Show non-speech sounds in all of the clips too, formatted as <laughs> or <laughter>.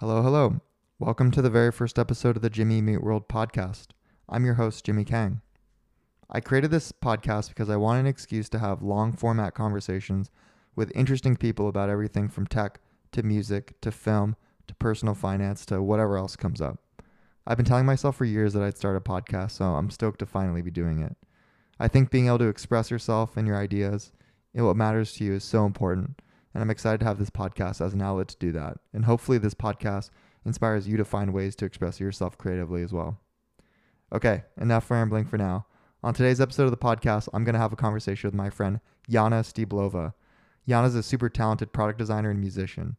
Hello, hello. Welcome to the very first episode of the Jimmy Meet World podcast. I'm your host, Jimmy Kang. I created this podcast because I wanted an excuse to have long format conversations with interesting people about everything from tech to music to film to personal finance to whatever else comes up. I've been telling myself for years that I'd start a podcast, so I'm stoked to finally be doing it. I think being able to express yourself and your ideas and what matters to you is so important, and I'm excited to have this podcast as an outlet to do that. And hopefully, this podcast inspires you to find ways to express yourself creatively as well. Okay, enough rambling for now. On today's episode of the podcast, I'm going to have a conversation with my friend Jana Stýblová. is a super talented product designer and musician.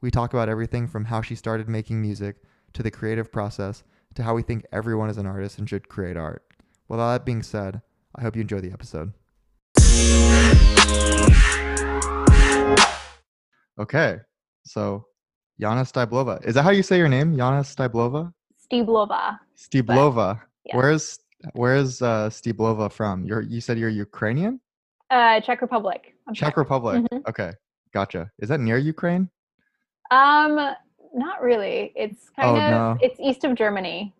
We talk about everything from how she started making music to the creative process to how we think everyone is an artist and should create art. With all that being said, I hope you enjoy the episode. Okay, so Jana Stýblová. Is that how you say your name? Jana Stýblová? Stýblová. Stýblová. yeah. Where's where's uh, Stýblová from? You're you said you're Ukrainian? Uh, Czech Republic. I'm Czech. Republic. Mhm. Okay, gotcha. Is that near Ukraine? Um, not really. It's kind Oh, of no. it's east of Germany.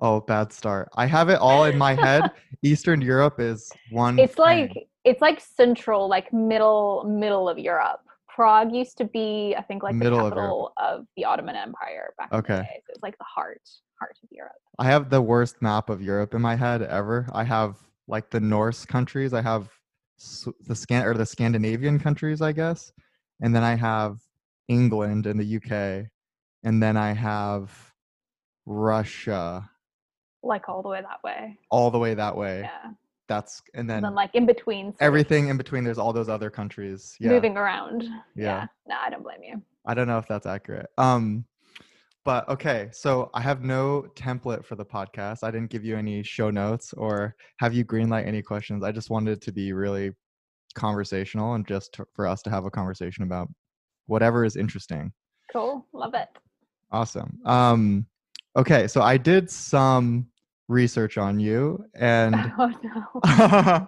Oh, bad start. I have it all in my head. <laughs> Eastern Europe is one. It's thing. like it's like central, like middle middle of Europe. Prague used to be, I think, like Middle the of capital of, the Ottoman Empire back in Okay. the day. So it's like the heart heart of Europe. I have the worst map of Europe in my head ever. I have like the Norse countries. I have the scan or the Scandinavian countries, I guess, and then I have England and the UK, and then I have Russia Like all the way that way. all the way that way. Yeah. That's and And then then like in between everything in between. There's all those other countries. Yeah, moving around. Yeah. No, I don't blame you. I don't know if that's accurate. Um, but okay, so I have no template for the podcast. I didn't give you any show notes or have you greenlight any questions. I just wanted it to be really conversational and just to, for us to have a conversation about whatever is interesting. Cool. Love it. Awesome. Um, okay, so I did some research on you, and <laughs> Oh no.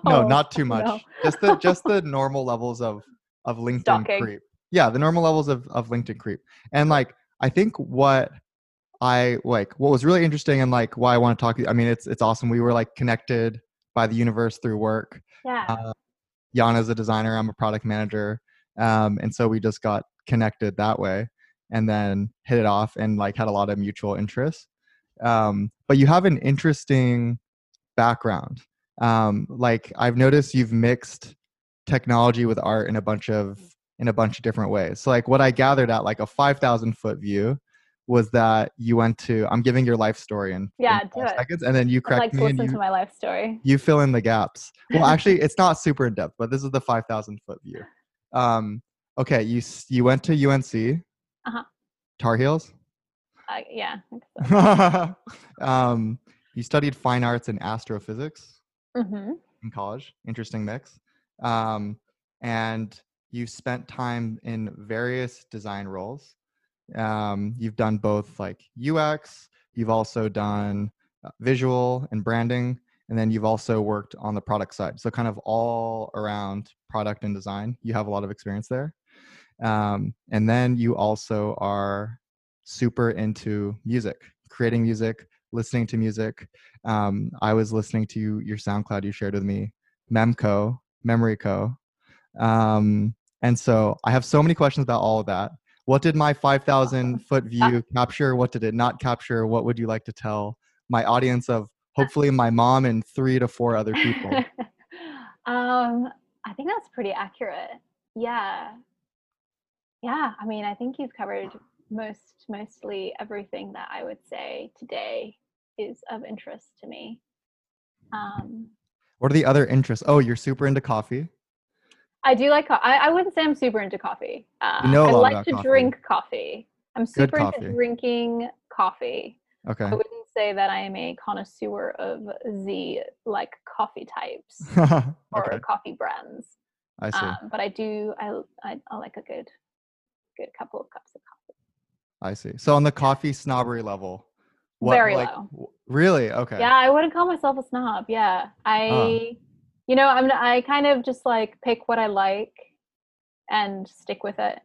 <laughs> no, <laughs> not too no. much. Just the just the normal levels of of LinkedIn Stalking. creep. Yeah, the normal levels of of LinkedIn creep. And like I think what I like what was really interesting and like why I want to talk to you. I mean, it's it's awesome. We were like connected by the universe through work. Yeah. Uh, Jana's a designer. I'm a product manager. Um, and so we just got connected that way and then hit it off and like had a lot of mutual interests. Um, but you have an interesting background. Um, like I've noticed you've mixed technology with art in a bunch of in a bunch of different ways. So like what I gathered at like a 5,000 foot view was that you went to I'm giving your life story in, in Yeah, five do it. seconds and then you I'd like correct to me and listen you, to my life story. you fill in the gaps. Well, <laughs> actually, it's not super in depth, but this is the five thousand foot view. Um, okay, you you went to UNC, Uh-huh. Tar Heels. Uh, yeah. So. <laughs> um, you studied fine arts and astrophysics hmm in college. Interesting mix. Um, and you spent time in various design roles. Um, you've done both like UX. You've also done uh, visual and branding, and then you've also worked on the product side. So kind of all around product and design. You have a lot of experience there. Um, and then you also are super into music, creating music, listening to music. Um, I was listening to your SoundCloud you shared with me, Memco, Memory Co. Um, and so I have so many questions about all of that. What did my 5,000 <laughs> foot view capture? What did it not capture? What would you like to tell my audience of hopefully my mom and three to four other people? <laughs> um, I think that's pretty accurate. Yeah. Yeah. I mean, I think you've covered most, mostly everything that I would say today is of interest to me. Um, what are the other interests? Oh, you're super into coffee. I do like. Co- I, I wouldn't say I'm super into coffee. Uh, know a I like to coffee. drink coffee. I'm super coffee. into drinking coffee. Okay. I wouldn't say that I am a connoisseur of the like coffee types <laughs> or okay. coffee brands. I see. Um, but I do. I, I I like a good, good couple of cups of coffee. I see. So on the coffee snobbery level, what, Very like, low. Really? Okay. Yeah, I wouldn't call myself a snob. Yeah, I, you know, I'm. I kind of just like pick what I like, and stick with it.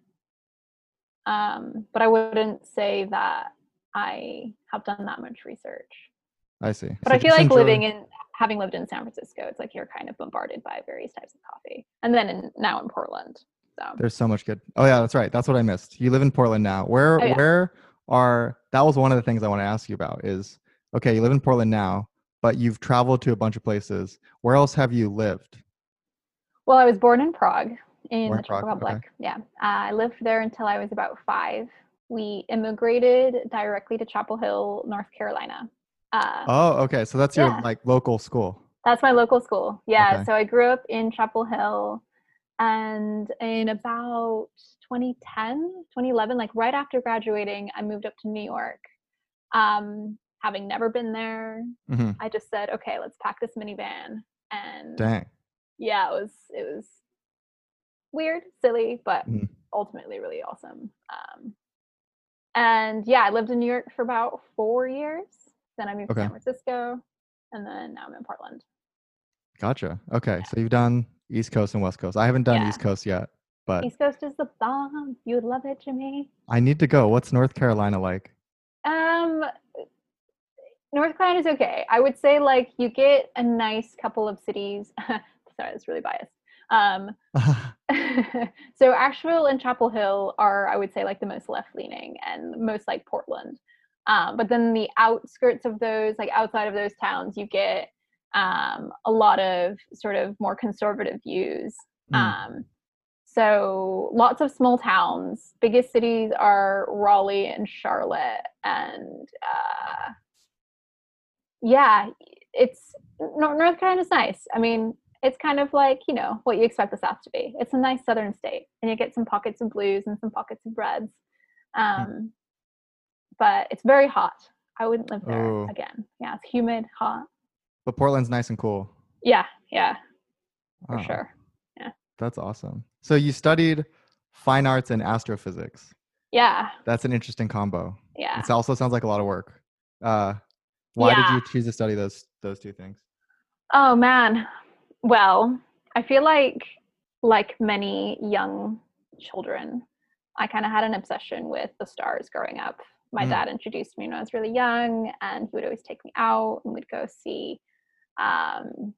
Um, but I wouldn't say that I have done that much research. I see. But So I feel like enjoy- living in having lived in San Francisco, it's like you're kind of bombarded by various types of coffee. And then in, now in Portland. So There's so much good. Oh yeah, that's right. That's what I missed. You live in Portland now. Where Oh, yeah. where are that was one of the things I want to ask you about is okay, you live in Portland now, but you've traveled to a bunch of places. Where else have you lived? well, I was born in Prague in the Czech Prague, okay. Republic. Yeah. Uh, I lived there until I was about five. We immigrated directly to Chapel Hill, North Carolina. Uh, Oh, okay. So that's your like local school. That's my local school. Yeah. Okay. So I grew up in Chapel Hill and in about 2010, 2011, like right after graduating, I moved up to New York. Um, having never been there, hmm I just said, okay, let's pack this minivan. And Dang. yeah, it was it was weird, silly, but Mhm. ultimately really awesome. Um, and yeah, I lived in New York for about four years. Then I moved Okay. to San Francisco, and then now I'm in Portland. Gotcha. Okay. So you've done East Coast and West Coast. I haven't done Yeah. East Coast yet, but East Coast is the bomb. You would love it, Jimmy. I need to go. What's North Carolina like? Um, North Carolina is okay. I would say like you get a nice couple of cities. <laughs> Sorry, that's really biased. Um, <laughs> <laughs> so Asheville and Chapel Hill are, I would say, like the most left leaning and most like Portland. Um, but then the outskirts of those, like outside of those towns, you get um, a lot of sort of more conservative views. Mm. Um, so lots of small towns. Biggest cities are Raleigh and Charlotte, and uh, yeah, it's North Carolina's nice. I mean, it's kind of like you know what you expect the South to be. It's a nice southern state, and you get some pockets of blues and some pockets of reds. Um, but it's very hot. I wouldn't live there Oh. again. Yeah, it's humid, hot. But Portland's nice and cool. Yeah, yeah, for Wow, sure. Yeah, that's awesome. So you studied fine arts and astrophysics. Yeah, That's an interesting combo. yeah. It also sounds like a lot of work. Uh, why did you choose to study those those two things? Oh man. Well, I feel like like many young children, I kind of had an obsession with the stars growing up. My Mm. dad introduced me when I was really young, and he would always take me out and we'd go see um,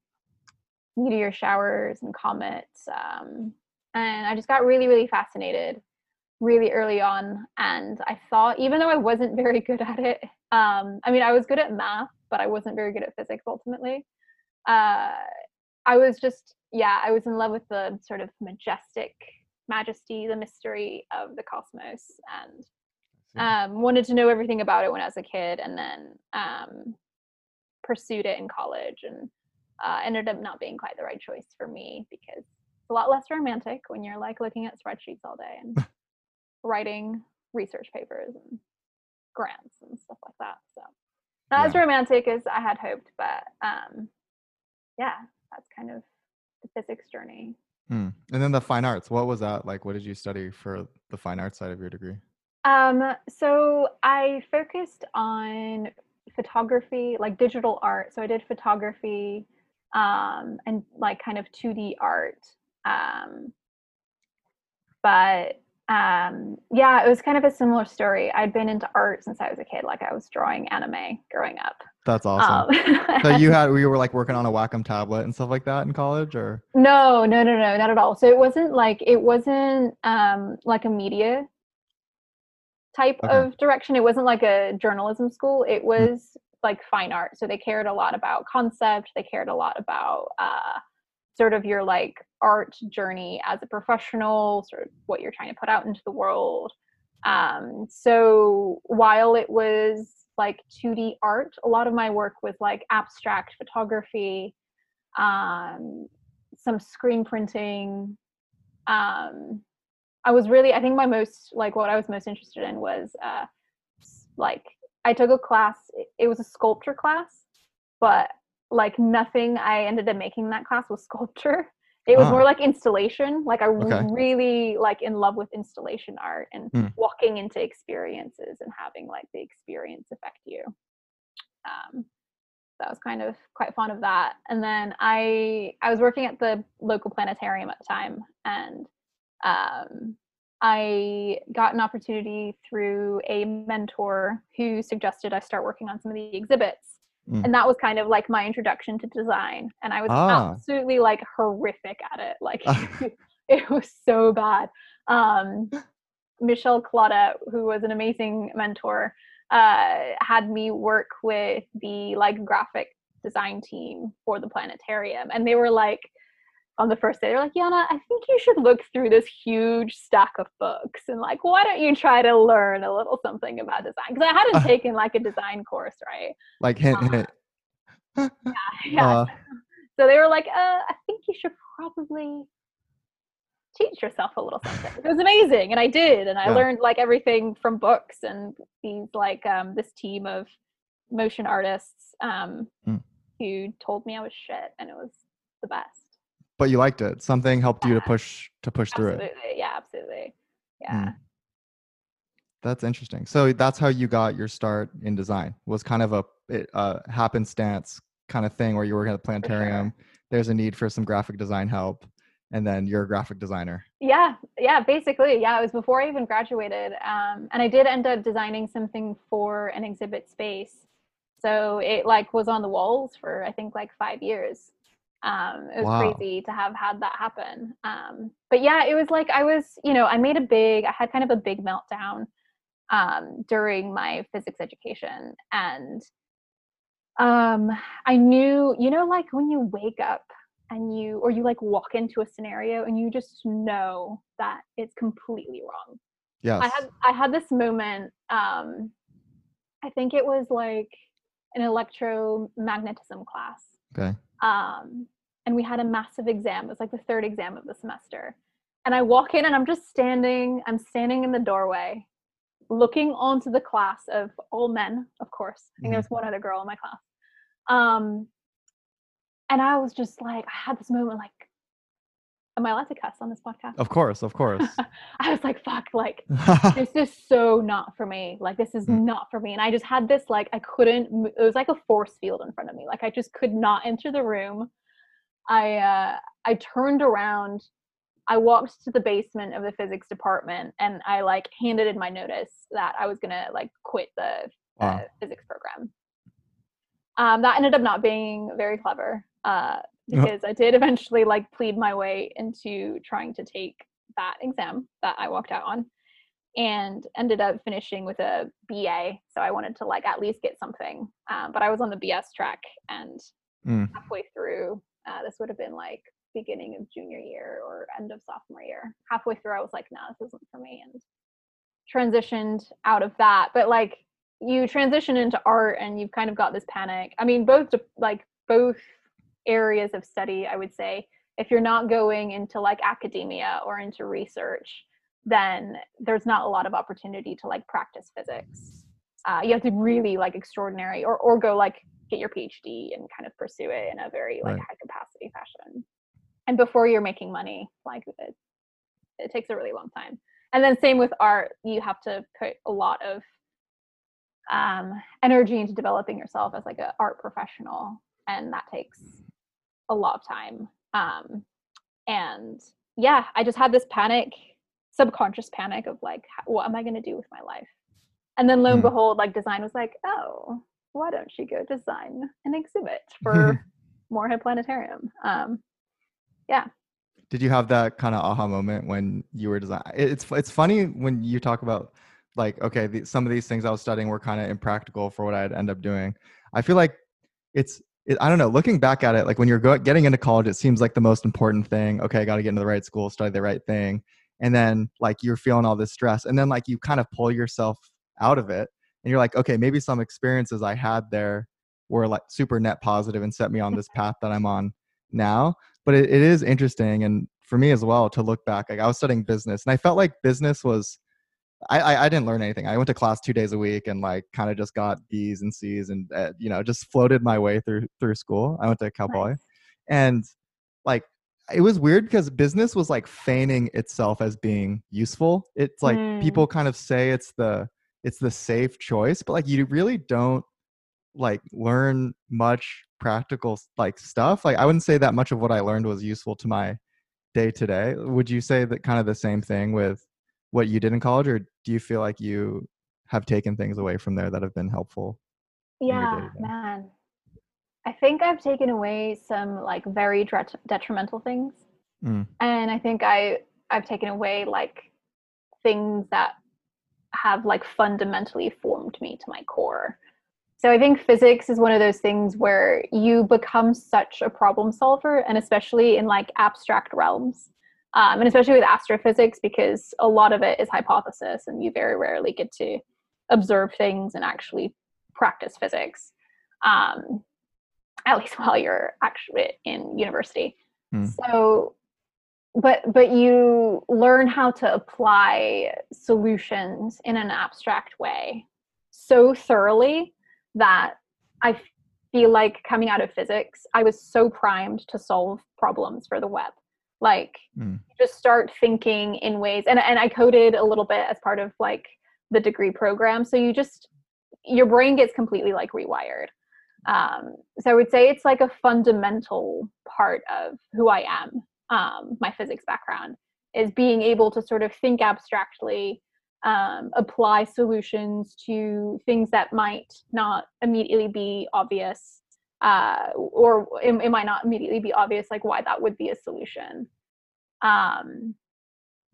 meteor showers and comets. Um, and I just got really, really fascinated really early on. And I thought, even though I wasn't very <laughs> good at it, um, I mean, I was good at math, but I wasn't very good at physics ultimately. Uh, I was just, yeah, I was in love with the sort of majestic majesty, the mystery of the cosmos, and um, wanted to know everything about it when I was a kid, and then um, pursued it in college, and uh, ended up not being quite the right choice for me because it's a lot less romantic when you're like looking at spreadsheets all day and <laughs> writing research papers and grants and stuff like that. So not as romantic as I had hoped, but um, yeah, that's kind of the physics journey. Hmm. And then the fine arts. What was that like? What did you study for the fine arts side of your degree? Um, so I focused on photography, like digital art. So I did photography um, and like kind of 2D art. Um, but um, yeah, it was kind of a similar story. I'd been into art since I was a kid. Like I was drawing anime growing up. That's awesome. Um, so you had you were like working on a Wacom tablet and stuff like that in college, or No, no, no, no, not at all. So it wasn't like it wasn't um like a media type Okay. of direction. It wasn't like a journalism school. It was like fine art. So they cared a lot about concept. They cared a lot about uh sort of your like art journey as a professional, sort of what you're trying to put out into the world. Um so while it was like 2D art, a lot of my work was like abstract photography, um, some screen printing. Um, I was really, I think my most, like what I was most interested in was uh, like, I took a class, it, was a sculpture class, but like nothing I ended up making in that class was <laughs> sculpture. It was Ah. more like installation. Like I Okay. really like in love with installation art and Hmm. walking into experiences and having like the experience affect you. Um, so I was kind of quite fond of that. And then I I was working at the local planetarium at the time, and um, I got an opportunity through a mentor who suggested I start working on some of the exhibits. Mm. And that was kind of like my introduction to design. And I was Ah. absolutely like horrific at it. Like <laughs> <laughs> it was so bad. Um, Michelle Claudette, who was an amazing mentor, uh, had me work with the like graphic design team for the planetarium, and they were like, on the first day, they're like, Jana, I think you should look through this huge stack of books and like, why don't you try to learn a little something about design? Because I hadn't <laughs> taken like a design course, right? like hint, Uh, hint. Yeah. <laughs> <laughs> Uh, So they were like, uh, I think you should probably teach yourself a little something. It was amazing. And I did. And I Yeah. learned like everything from books and these like um, this team of motion artists um, Mm. who told me I was shit and it was the best. But you liked it. Something helped you to push to push through Absolutely. it. Yeah, absolutely. Yeah. Mm. That's interesting. So that's how you got your start in design. Was kind of a it, uh, happenstance kind of thing where you work at the planetarium. There's a need for some graphic design help, and then you're a graphic designer. Yeah, yeah, basically. Yeah, it was before I even graduated. Um, and I did end up designing something for an exhibit space. So it like was on the walls for I think like five years. Um, it was Wow. crazy to have had that happen. Um, but yeah, it was like I was, you know, I made a big, I had kind of a big meltdown um, during my physics education. And um, I knew, you know, like when you wake up and you or you like walk into a scenario and you just know that it's completely wrong. Yes. I had I had this moment um I think it was like an electromagnetism class. okay. Um and we had a massive exam. It was like the third exam of the semester. And I walk in and I'm just standing, I'm standing in the doorway looking onto the class of all men, of course. I think Mhm. there's one other girl in my class. Um and I was just like, I had this moment like, am I allowed to cuss on this podcast? Of course. Of course. <laughs> I was like, fuck, like <laughs> this is so not for me. Like this is Mm. not for me. And I just had this like I couldn't. It was like a force field in front of me. Like I just could not enter the room. I uh, I turned around. I walked to the basement of the physics department and I like handed in my notice that I was gonna like quit the uh, physics program. Um, that ended up not being very clever uh. Because I did eventually like plead my way into trying to take that exam that I walked out on and ended up finishing with a BA. So I wanted to like at least get something. Um, but I was on the BS track and Mm. halfway through, uh, this would have been like beginning of junior year or end of sophomore year. Halfway through, I was like, no, this isn't for me. And transitioned out of that. But like you transition into art and you've kind of got this panic. I mean, both like both areas of study, I would say, if you're not going into like academia or into research, then there's not a lot of opportunity to like practice physics. Uh, you have to really like extraordinary or or go like get your PhD and kind of pursue it in a very like Right. high capacity fashion. And before you're making money, like it, it takes a really long time. And then same with art, you have to put a lot of um, energy into developing yourself as like an art professional, and that takes a lot of time. Um, and yeah, I just had this panic, subconscious panic of like, what am I going to do with my life? And then lo and Hmm. behold, like design was like, oh, why don't you go design an exhibit for <laughs> Morehead Planetarium? Um, yeah. Did you have that kind of aha moment when you were design? It's it's funny when you talk about like okay, the, some of these things I was studying were kind of impractical for what I'd end up doing. I feel like it's it, I don't know. Looking back at it, like when you're go- getting into college, it seems like the most important thing. Okay, I got to get into the right school, study the right thing, and then like you're feeling all this stress, and then like you kind of pull yourself out of it, and you're like, okay, maybe some experiences I had there were like super net positive and set me on this <laughs> path that I'm on now but it, it is interesting and for me as well to look back like i was studying business and i felt like business was I, I, I didn't learn anything. I went to class two days a week and like kind of just got B's and C's and uh, you know just floated my way through through school. I went to Cal Poly, Nice. and like it was weird because business was like feigning itself as being useful. It's like Mm. people kind of say it's the it's the safe choice, but like you really don't like learn much practical like stuff. Like I wouldn't say that much of what I learned was useful to my day to day. Would you say that kind of the same thing with what you did in college, or do you feel like you have taken things away from there that have been helpful? Yeah, man. I think I've taken away some like very detrimental things, mm. and I think I I've taken away like things that have like fundamentally formed me to my core. So I think physics is one of those things where you become such a problem solver, and especially in like abstract realms, um, and especially with astrophysics, because a lot of it is hypothesis, and you very rarely get to observe things and actually practice physics, um, at least <laughs> while you're actually in university. Mm. So but but you learn how to apply solutions in an abstract way so thoroughly that i feel like coming out of physics i was so primed to solve problems for the web like mm. just start thinking in ways and, and i coded a little bit as part of like the degree program so you just your brain gets completely like rewired um, so i would say it's like a fundamental part of who i am um, my physics background is being able to sort of think abstractly um, apply solutions to things that might not immediately be obvious uh, or it, it, might not immediately be obvious like why that would be a solution um,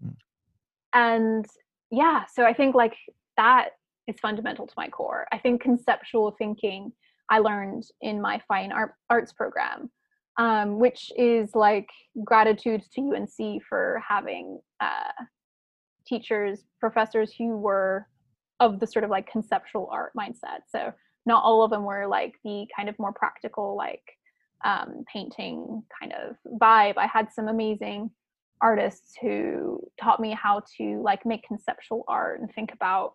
hmm. and yeah so i think like that is fundamental to my core i think conceptual thinking i learned in my fine art, arts program um, which is like gratitude to UNC for having uh, teachers, professors who were of the sort of like conceptual art mindset. So not all of them were like the kind of more practical, like um, painting kind of vibe. I had some amazing artists who taught me how to like make conceptual art and think about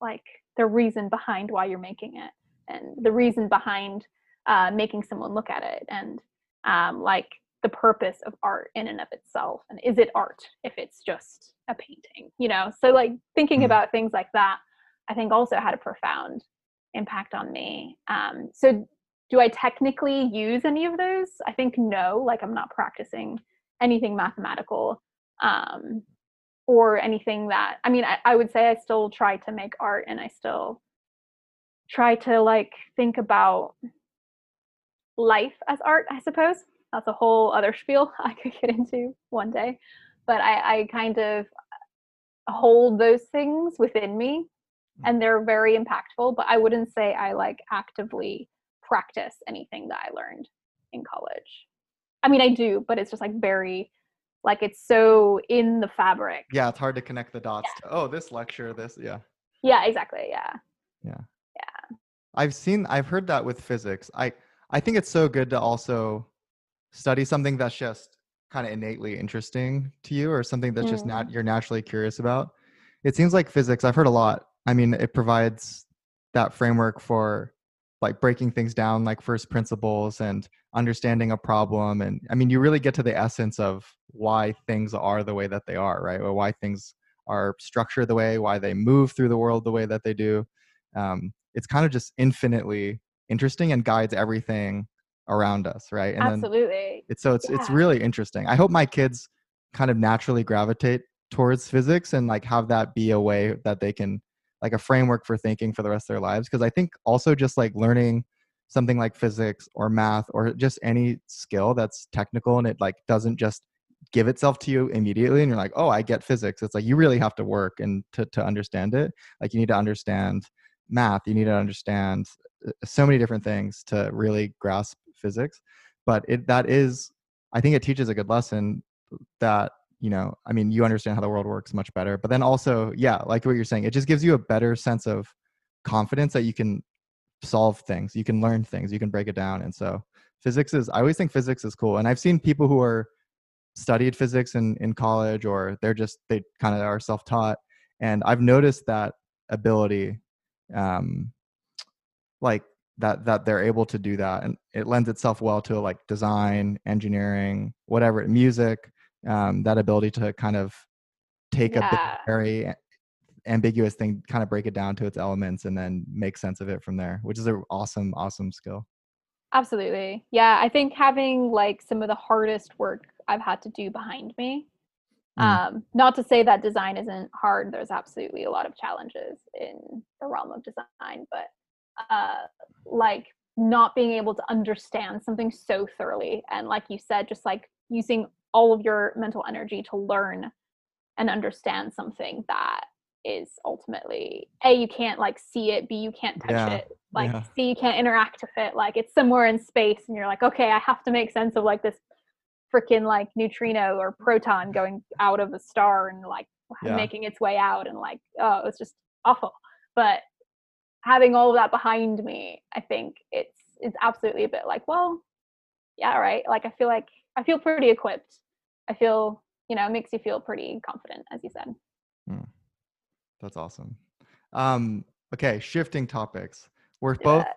like the reason behind why you're making it and the reason behind uh, making someone look at it and um, like the purpose of art in and of itself and is it art if it's just a painting you know so like thinking mm. about things like that i think also had a profound impact on me um, so do i technically use any of those i think no like i'm not practicing anything mathematical um, or anything that i mean I, I would say i still try to make art and i still try to like think about life as art, I suppose. That's a whole other spiel <laughs> I could get into one day. But I, I kind of hold those things within me. And they're very impactful, but I wouldn't say I like actively practice anything that I learned in college. I mean, I do, but it's just like very, like it's so in the fabric. Yeah, it's hard to connect the dots. Yeah. To, oh, this lecture, this, yeah. Yeah, exactly. Yeah. Yeah. Yeah. I've seen, I've heard that with physics. I, I think it's so good to also study something that's just kind of innately interesting to you or something that's mm. just not you're naturally curious about. It seems like physics, I've heard a lot. I mean, it provides that framework for like breaking things down like first principles and understanding a problem and i mean you really get to the essence of why things are the way that they are right? Or why things are structured the way why they move through the world the way that they do. Um, it's kind of just infinitely interesting and guides everything around us right? And absolutely. it's so it's yeah. it's really interesting. I hope my kids kind of naturally gravitate towards physics and like have that be a way that they can like a framework for thinking for the rest of their lives because i think also just like learning something like physics or math or just any skill that's technical and it like doesn't just give itself to you immediately and you're like oh i get physics. It's like you really have to work and to, to understand it. Like you need to understand math you need to understand uh, so many different things to really grasp physics. But it that is i think it teaches a good lesson that you know i mean you understand how the world works much better but then also yeah like what you're saying it just gives you a better sense of confidence that you can solve things you can learn things you can break it down and so physics is i always think physics is cool and i've seen people who are studied physics in in college or they're just they kind of are self-taught and i've noticed that ability um like that that they're able to do that and it lends itself well to like design engineering whatever music um, that ability to kind of take yeah. a very ambiguous thing kind of break it down to its elements and then make sense of it from there which is an awesome awesome skill absolutely yeah i think having like some of the hardest work i've had to do behind me Mm. Um, not to say that design isn't hard. There's absolutely a lot of challenges in the realm of design, but uh, like not being able to understand something so thoroughly, and like you said, just like using all of your mental energy to learn and understand something that is ultimately a you can't like see it b you can't touch Yeah, it like yeah. c you can't interact with it like it's somewhere in space and you're like okay i have to make sense of like this freaking like neutrino or proton going out of a star and like Yeah. making its way out and like oh it's just awful but having all of that behind me i think it's it's absolutely a bit like well yeah right like i feel like i feel pretty equipped i feel you know it makes you feel pretty confident as you said That's awesome. Um, okay, shifting topics. We're both Yeah.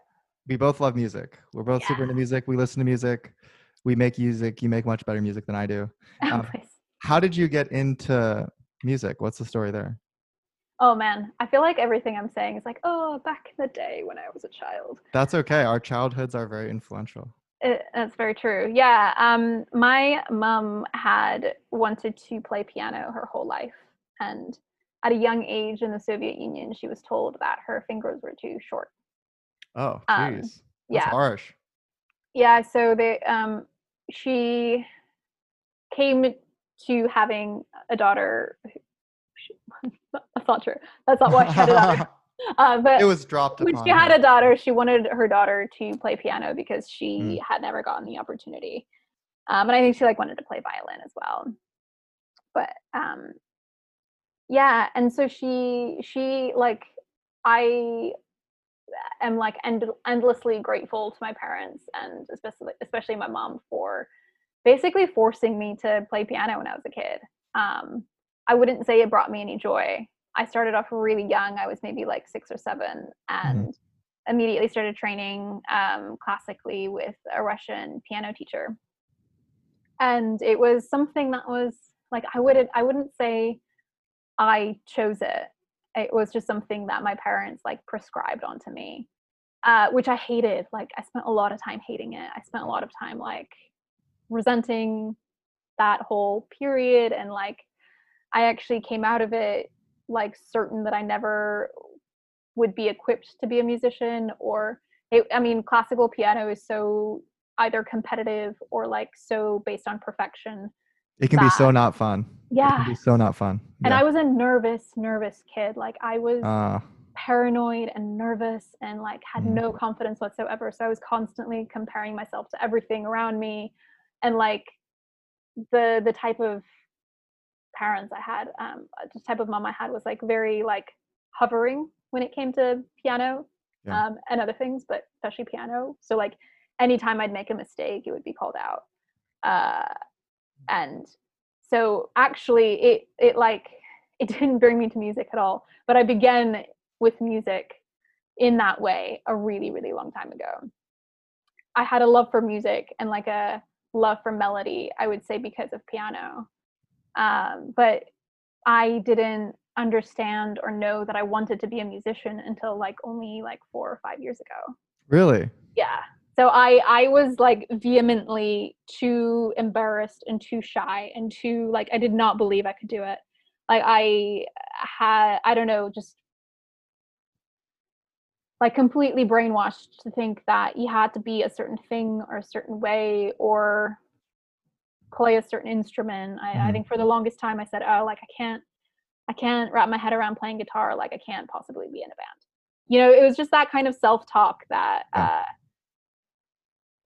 we both love music. We're both super into music. We listen to music. We make music. You make much better music than I do. <laughs> Um, How did you get into music? What's the story there? oh man i feel like everything i'm saying is like oh back in the day when i was a child That's okay. Our childhoods are very influential. It, that's very true. Yeah. Um, my mom had wanted to play piano her whole life. And at a young age in the Soviet Union, she was told that her fingers were too short. Oh, Um, jeez. That's yeah. harsh. Yeah. So they, um, she came to having a daughter. who- she- <laughs> That's not true. That's not why she had a daughter. <laughs> <laughs> Uh, but it was dropped when upon she had her. a daughter, she wanted her daughter to play piano because she Mm. had never gotten the opportunity. Um, and I think she like wanted to play violin as well. But um, yeah, and so she she like I am like end- endlessly grateful to my parents and especially especially my mom for basically forcing me to play piano when I was a kid. Um, I wouldn't say it brought me any joy. I started off really young. I was maybe like six or seven, and immediately started training um, classically with a Russian piano teacher. And it was something that was like I wouldn't I wouldn't say I chose it. It was just something that my parents like prescribed onto me, uh, which I hated. Like I spent a lot of time hating it. I spent a lot of time like resenting that whole period and like I actually came out of it like certain that I never would be equipped to be a musician or it, I mean classical piano is so either competitive or like so based on perfection. It can be so not fun. It Yeah. can be so not fun. And Yeah. I was a nervous, nervous kid. Like I was uh, paranoid and nervous and like had Mm. no confidence whatsoever. So I was constantly comparing myself to everything around me and like the the type of parents I had, um, uh, the type of mom I had was like very like hovering when it came to piano Yeah. um, and other things, but especially piano. So like anytime I'd make a mistake, it would be called out. Uh, and so actually it it like <laughs> it didn't bring me to music at all but i began with music in that way a really really long time ago i had a love for music and like a love for melody i would say because of piano um, but i didn't understand or know that i wanted to be a musician until like only like four or five years ago. Really? yeah. So i i was like vehemently too embarrassed and too shy and too like i did not believe i could do it. Like i had i don't know just like completely brainwashed to think that you had to be a certain thing or a certain way or play a certain instrument I, I Mhm. think for the longest time i said oh like i can't i can't wrap my head around playing guitar like i can't possibly be in a band you know it was just that kind of self-talk that Yeah. uh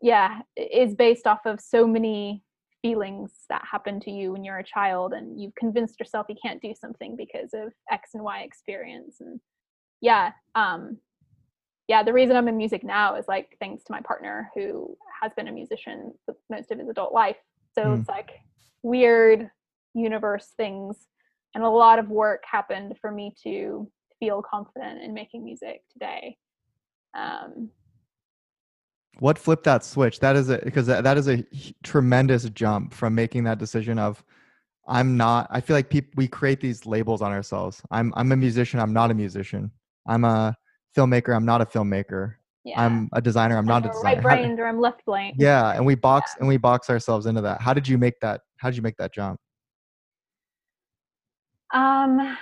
yeah is based off of so many feelings that happen to you when you're a child and you've convinced yourself you can't do something because of x and y experience and yeah um yeah the reason i'm in music now is like thanks to my partner who has been a musician for most of his adult life so Mm. it's like weird universe things and a lot of work happened for me to feel confident in making music today um What flipped that switch? That is a because that, that is a h- tremendous jump from making that decision of I'm not. I feel like people we create these labels on ourselves. I'm I'm a musician. I'm not a musician. I'm a filmmaker. I'm not a filmmaker. Yeah I'm a designer. I'm not a designer. Right brained or i'm left brained yeah, and we box and we box ourselves into that. How did you make that? How did you make that jump? Um,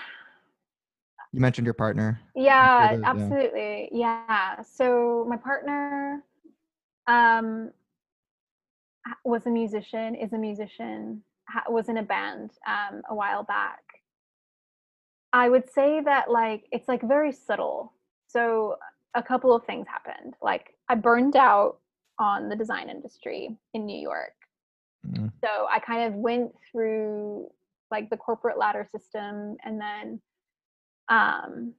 You mentioned your partner. yeah, yeah. absolutely. Yeah. So my partner um was a musician, is a musician, was in a band um a while back. I would say that like it's like very subtle. So a couple of things happened. Like I burned out on the design industry in New York. Mm, So I kind of went through like the corporate ladder system and then um,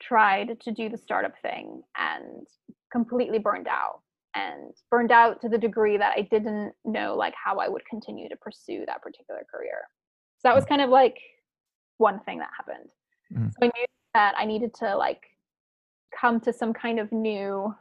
tried to do the startup thing and completely burned out and burned out to the degree that I didn't know like how I would continue to pursue that particular career. So that was kind of like one thing that happened. Mhm. So I knew that I needed to like come to some kind of new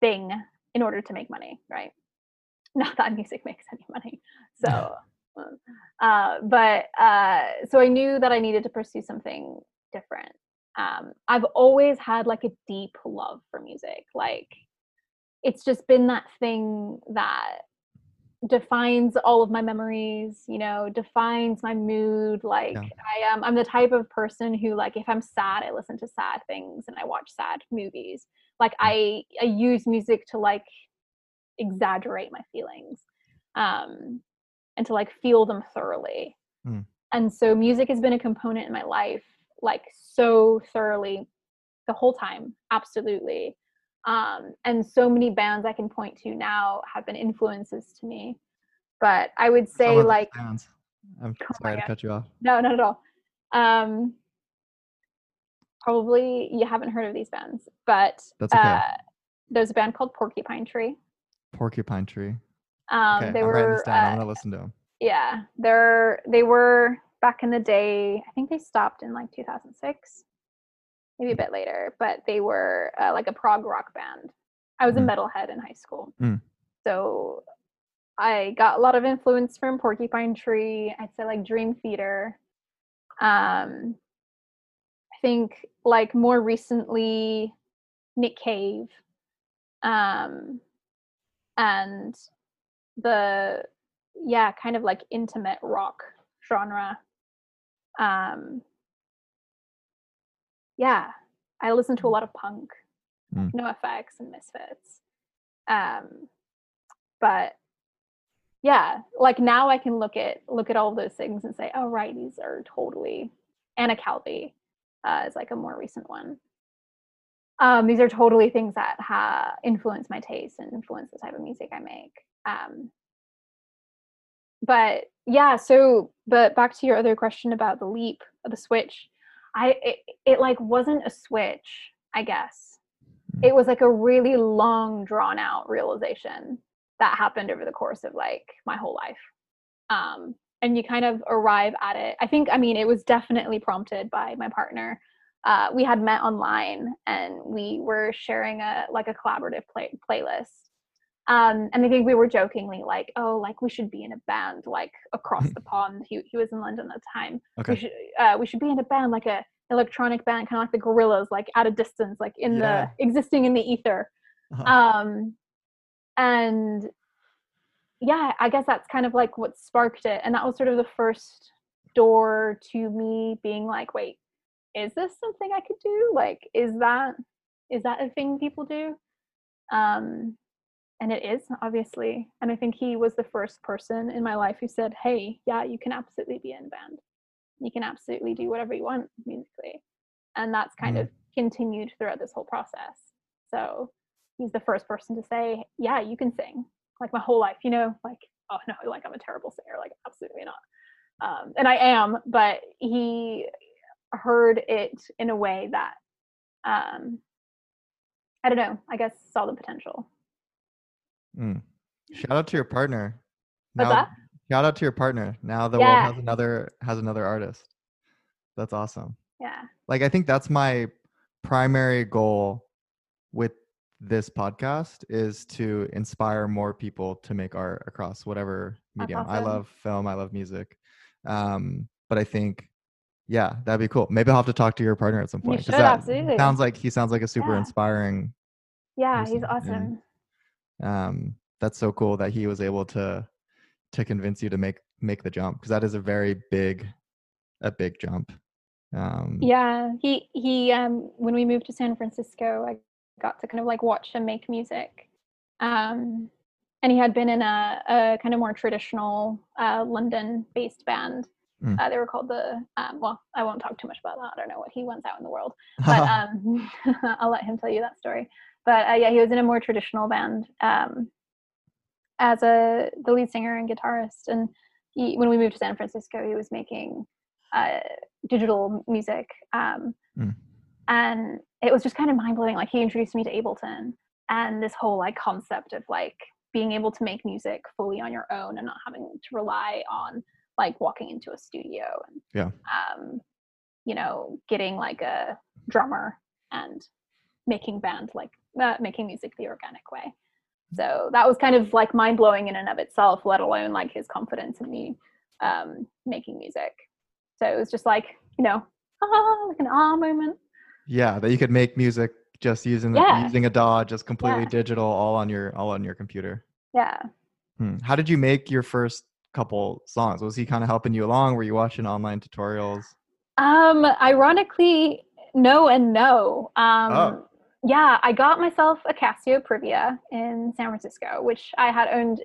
thing in order to make money, right? <laughs> Not that music makes any money. So, <laughs> uh, but uh, so I knew that I needed to pursue something different. Um, I've always had like a deep love for music. Like, it's just been that thing that defines all of my memories you know defines my mood like Yeah. i am i'm the type of person who like if i'm sad i listen to sad things and i watch sad movies like i i use music to like exaggerate my feelings um and to like feel them thoroughly Mm. and so music has been a component in my life like so thoroughly the whole time absolutely um, and so many bands I can point to now have been influences to me. But I would say like bands. I'm Oh sorry to cut you off. no, not at all. Um, probably you haven't heard of these bands, but That's okay. uh, there's a band called Porcupine Tree. Porcupine Tree. Um, Okay, they I'm were down. I'm uh, gonna listen to them. yeah, they're they were back in the day. I think they stopped in like 2006, maybe a bit later, but they were uh, like a prog rock band. I was a Mm. metalhead in high school, Mm. so I got a lot of influence from Porcupine Tree. I'd say like Dream Theater. Um, I think like more recently, Nick Cave, um, and the yeah, kind of like intimate rock genre. Um, yeah, I listen to a lot of punk, Mm. NOFX and Misfits. Um, but yeah, like now I can look at look at all those things and say, oh right, these are totally Anna Calvi uh, is like a more recent one. Um, these are totally things that ha- influence my taste and influence the type of music I make. Um, but yeah, so but back to your other question about the leap of the switch, I it, it like wasn't a switch, I guess. Mm. It was like a really long, drawn out realization that happened over the course of like my whole life. Um, and you kind of arrive at it. I think, I mean, it was definitely prompted by my partner. Uh, we had met online and we were sharing a like a collaborative play- playlist. Um, and I think we were jokingly like, oh, like we should be in a band like across <laughs> the pond. He, he was in London at the time. Okay. We should uh, we should be in a band like a electronic band, kind of like the Gorillaz, like at a distance, like in Yeah. the existing in the ether. Uh-huh. Um, and yeah, I guess that's kind of like what sparked it, and that was sort of the first door to me being like, wait, is this something I could do? Like, is that is that a thing people do? Um, and it is obviously, and I think he was the first person in my life who said, "Hey, yeah, you can absolutely be in a band. You can absolutely do whatever you want musically," and that's kind Mhm. of continued throughout this whole process. So he's the first person to say, "Yeah, you can sing." Like my whole life, you know, like oh no, like I'm a terrible singer, like absolutely not. Um, and I am, but he heard it in a way that um, I don't know. I guess saw the potential. Mm. <laughs> Shout out to your partner. What's that? Shout out to your partner. Now the Yeah. world has another has another artist. That's awesome. Yeah. Like I think that's my primary goal with this podcast is to inspire more people to make art across whatever medium. I love film, I love music. Um, but I think yeah, that'd be cool. Maybe I'll have to talk to your partner at some You should, absolutely. Sounds like he sounds like a super Yeah. inspiring Yeah, he's person, and- awesome. Um that's so cool that he was able to to convince you to make make the jump because that is a very big a big jump. Um, Yeah, he he um when we moved to San Francisco, I got to kind of like watch him make music. Um and he had been in a, a kind of more traditional uh, London-based band. Mm. Uh, they were called the um, well, I won't talk too much about that. I don't know what he wants out in the world, but <laughs> um, <laughs> I'll let him tell you that story. But uh, yeah, he was in a more traditional band um, as a the lead singer and guitarist. And he, when we moved to San Francisco, he was making uh, digital music, um, Mm. and it was just kind of mind blowing. Like he introduced me to Ableton and this whole like concept of like being able to make music fully on your own and not having to rely on like walking into a studio and Yeah. um you know getting like a drummer and making band like uh, making music the organic way so that was kind of like mind blowing in and of itself let alone like his confidence in me um making music so it was just like you know ah, <laughs> like an ah moment yeah, that you could make music just using the, Yeah. using a DAW, just completely Yeah. digital, all on your all on your computer. yeah Hmm. How did you make your first couple songs? Was he kind of helping you along? Were you watching online tutorials? Um, ironically, no and no. Um, Oh. Yeah, I got myself a Casio Privia in San Francisco, which I had owned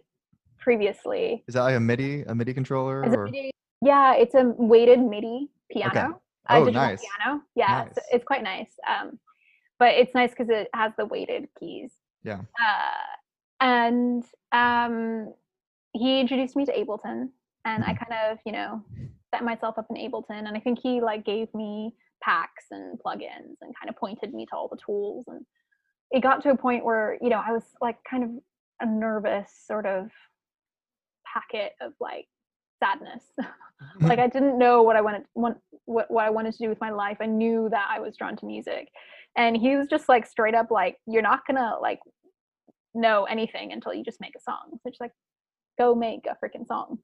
previously. Is that like a MIDI a MIDI controller? It MIDI? Yeah, it's a weighted MIDI piano. a Oh, digital nice. Piano. Yeah, it's, Nice. it's quite nice. Um, but it's nice because it has the weighted keys. Yeah. Uh, and um, he introduced me to Ableton, and I Mhm. kind of, you know, set myself up in Ableton, and I think he like gave me packs and plugins and kind of pointed me to all the tools, and it got to a point where you know I was like kind of a nervous sort of packet of like sadness <laughs> like I didn't know what I wanted want, what, what I wanted to do with my life. I knew that I was drawn to music. And he was just like straight up like, you're not gonna like know anything until you just make a song. So just like go make a freaking song.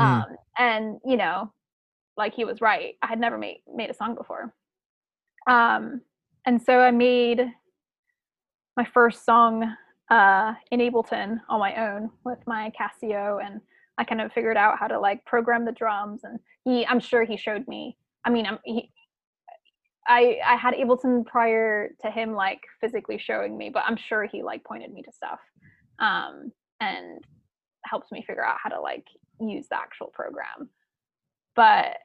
Mm. Um and you know, like he was right. I had never made made a song before. Um and so I made my first song uh in Ableton on my own with my Casio and I kind of figured out how to like program the drums and he I'm sure he showed me. I mean, I'm he I I had Ableton prior to him like physically showing me, but I'm sure he like pointed me to stuff um and helped me figure out how to like use the actual program. But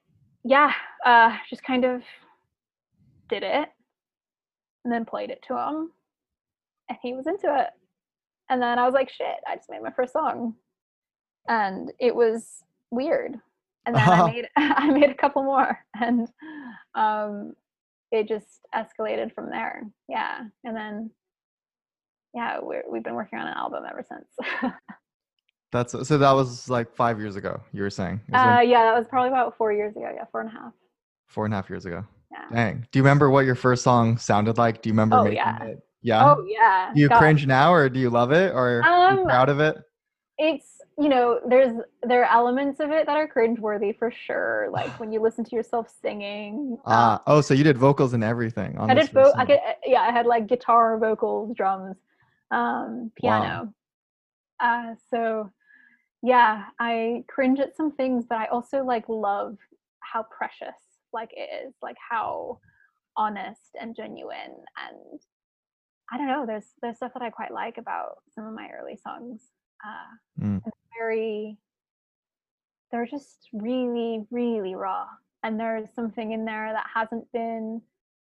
yeah, uh just kind of did it and then played it to him and he was into it. And then I was like, shit, I just made my first song. And it was weird. And then i made <laughs> i made a couple more and um it just escalated from there. Yeah. And then yeah we're, we've been working on an album ever since. <laughs> That's so that was like five years ago. You were saying uh when- yeah that was probably about four years ago yeah four and a half. Four and a half years ago. Yeah Dang. Do you remember what your first song sounded like? Do you remember Oh, making yeah. it? Yeah. oh yeah do you God. cringe now, or do you love it, or are you Um, proud of it? it's you know there's there are elements of it that are cringeworthy for sure like when you listen to yourself singing um, Ah, oh, so you did vocals and everything. I did vo- I could, yeah, I had like guitar, vocals, drums, um, piano. Uh, so yeah, I cringe at some things, but I also like love how precious like it is, like how honest and genuine and I don't know, there's there's stuff that I quite like about some of my early songs. Uh Mm. very they're just really, really raw. And there's something in there that hasn't been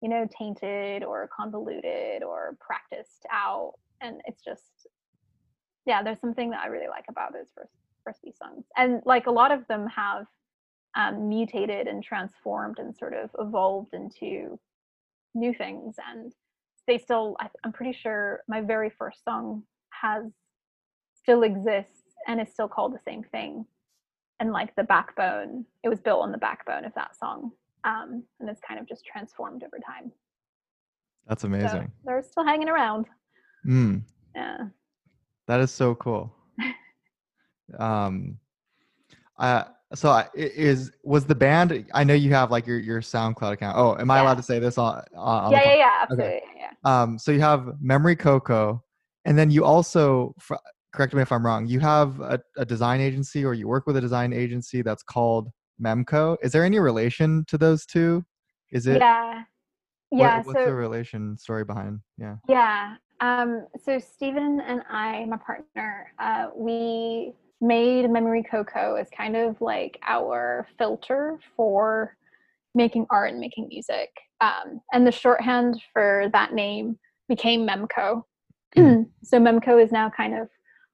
you know, tainted or convoluted or practiced out. And it's just, yeah, there's something that I really like about those first first few songs. And like a lot of them have um, mutated and transformed and sort of evolved into new things. And they still, I, I'm pretty sure my very first song has still exists and is still called the same thing. And like the backbone, it was built on the backbone of that song um, and it's kind of just transformed over time. That's So amazing. they're still hanging around. Mm, Yeah. that is so cool. <laughs> um, uh, so is was the band? I know you have like your your SoundCloud account. Oh, am I Yeah. allowed to say this on? on Yeah, yeah, yeah, absolutely. Yeah. Um, so you have Memory Coco, and then you also, fr- correct me if I'm wrong, you have a, a design agency or you work with a design agency that's called Memco. Is there any relation to those two? Is it? yeah. what- Yeah. what's so the relation story behind? Yeah. Yeah. Um, so Stephen and I, my partner, uh, we made Memory Cocoa as kind of like our filter for making art and making music. Um, and the shorthand for that name became Memco. <clears throat> so Memco is now kind of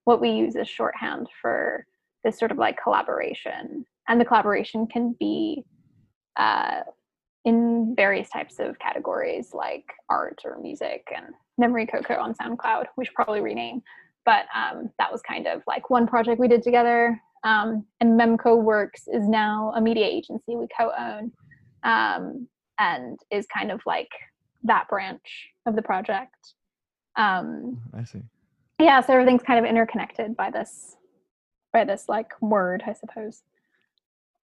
what we use as shorthand for this sort of like collaboration. And the collaboration can be uh, in various types of categories like art or music and Memory Cocoa on SoundCloud. We should probably rename, but um, that was kind of like one project we did together. Um, and Memco Works is now a media agency we co-own um, and is kind of like that branch of the project. Um, I see. yeah, so everything's kind of interconnected by this by this like word, I suppose.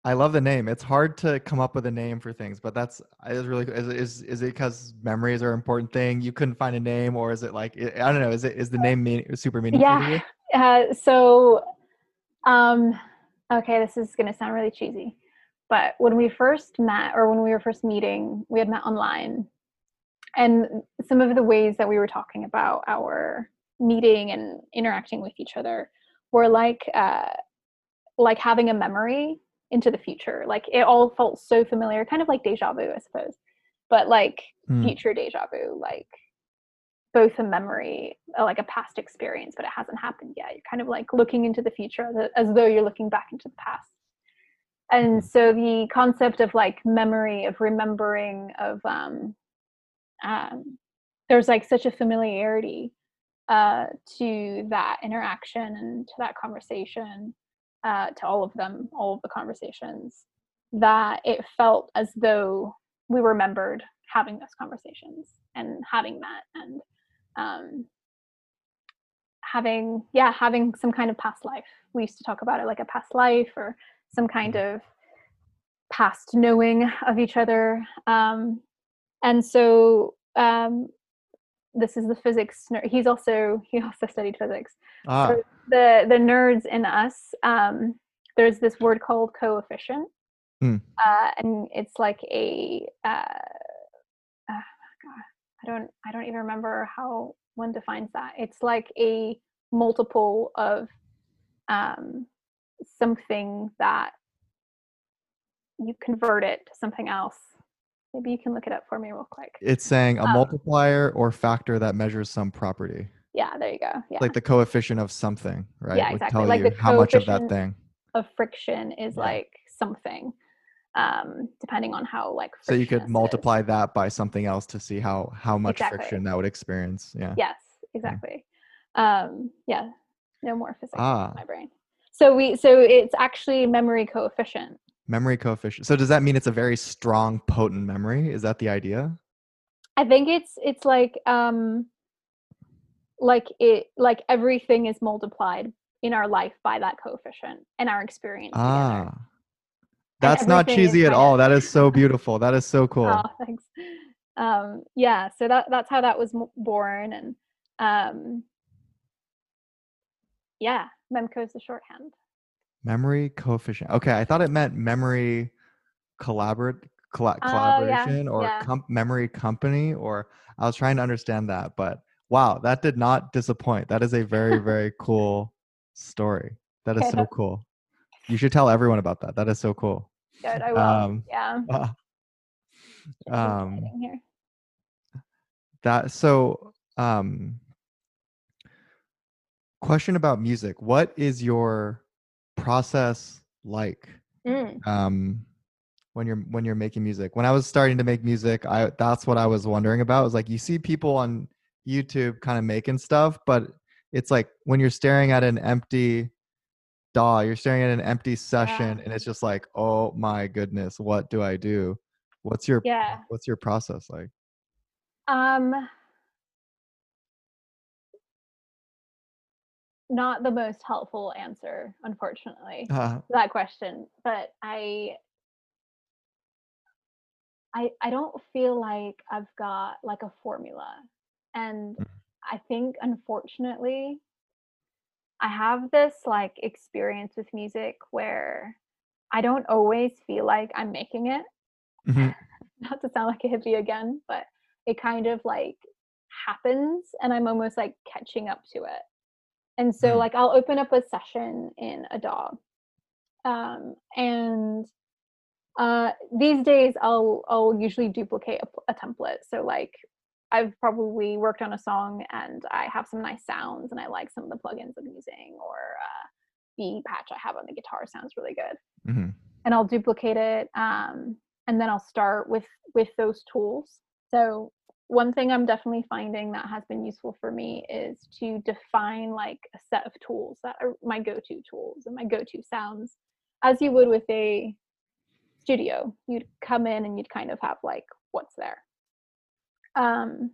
I love the name. It's hard to come up with a name for things, but that's is really is is is it because memories are an important thing? You couldn't find a name, or is it like I don't know? Is it is the name mean, super meaningful to you? Yeah. Uh, so, um, okay, this is gonna sound really cheesy, but when we first met, or when we were first meeting, we had met online, and some of the ways that we were talking about our meeting and interacting with each other were like uh, like having a memory into the future. Like it all felt so familiar, kind of like deja vu, I suppose, but like Hmm. future deja vu, like both a memory, uh, like a past experience, but it hasn't happened yet. You're kind of like looking into the future as, as though you're looking back into the past. And so the concept of like memory, of remembering, of um, um, there's like such a familiarity uh, to that interaction and to that conversation, uh, to all of them, all of the conversations, that it felt as though we remembered having those conversations and having that and um, having, yeah, having some kind of past life. We used to talk about it like a past life or some kind of past knowing of each other. Um, and so um, this is the physics. He's also he also studied physics. Ah, So the the nerds in us, um, there's this word called coefficient, Hmm. uh, and it's like a uh, uh, God, I don't I don't even remember how one defines that. It's like a multiple of um, something that you convert it to something else. Maybe you can look it up for me real quick. it's saying a um, multiplier or factor that measures some property, Yeah, there you go. Yeah. like the coefficient of something, right? Yeah, exactly. Like you the how much of that coefficient thing. of friction is Yeah. like something um depending on how like So you could it is. multiply that by something else to see how how much Exactly. friction that would experience. Yeah. yes exactly um yeah no more physics Ah. in my brain so we so it's actually memory coefficient Memory coefficient. So does that mean it's a very strong, potent memory? Is that the idea? i think it's it's like um like it like everything is multiplied in our life by that coefficient and our experience together. Ah. That's not cheesy at all. That is so <laughs> beautiful. That is so cool. Oh, thanks. Um, yeah, so that that's how that was born, and um, yeah, Memco is the shorthand. Memory coefficient. Okay, I thought it meant memory collaborate colla- Oh, yeah, collaboration or yeah. com- memory company or I was trying to understand that, but wow, that did not disappoint. That is a very <laughs> very cool story. That is so <laughs> cool. You should tell everyone about that. That is so cool. Good, I will. Um, yeah. <laughs> Ah, um, here. that so um question about music. What is your process like? Mm, um when you're when you're making music when i was starting to make music i that's what i was wondering about was like you see people on youtube kind of making stuff but it's like when you're staring at an empty daw you're staring at an empty session and it's just like oh my goodness what do i do what's your yeah. what's your process like Um, not the most helpful answer, unfortunately. uh, that question but i i i don't feel like i've got like a formula and Mm. i think unfortunately i have this like experience with music where I don't always feel like I'm making it. Mhm. <laughs> Not to sound like a hippie again, but it kind of like happens and I'm almost like catching up to it. And so Mm. like I'll open up a session in a DAW. Um, and uh, these days I'll I'll usually duplicate a, a template. So like I've probably worked on a song and I have some nice sounds and I like some of the plugins I'm using or uh, the patch I have on the guitar sounds really good. Mhm. And I'll duplicate it um, and then I'll start with with those tools. So one thing I'm definitely finding that has been useful for me is to define like a set of tools that are my go-to tools and my go-to sounds as you would with a studio you'd come in and you'd kind of have like what's there um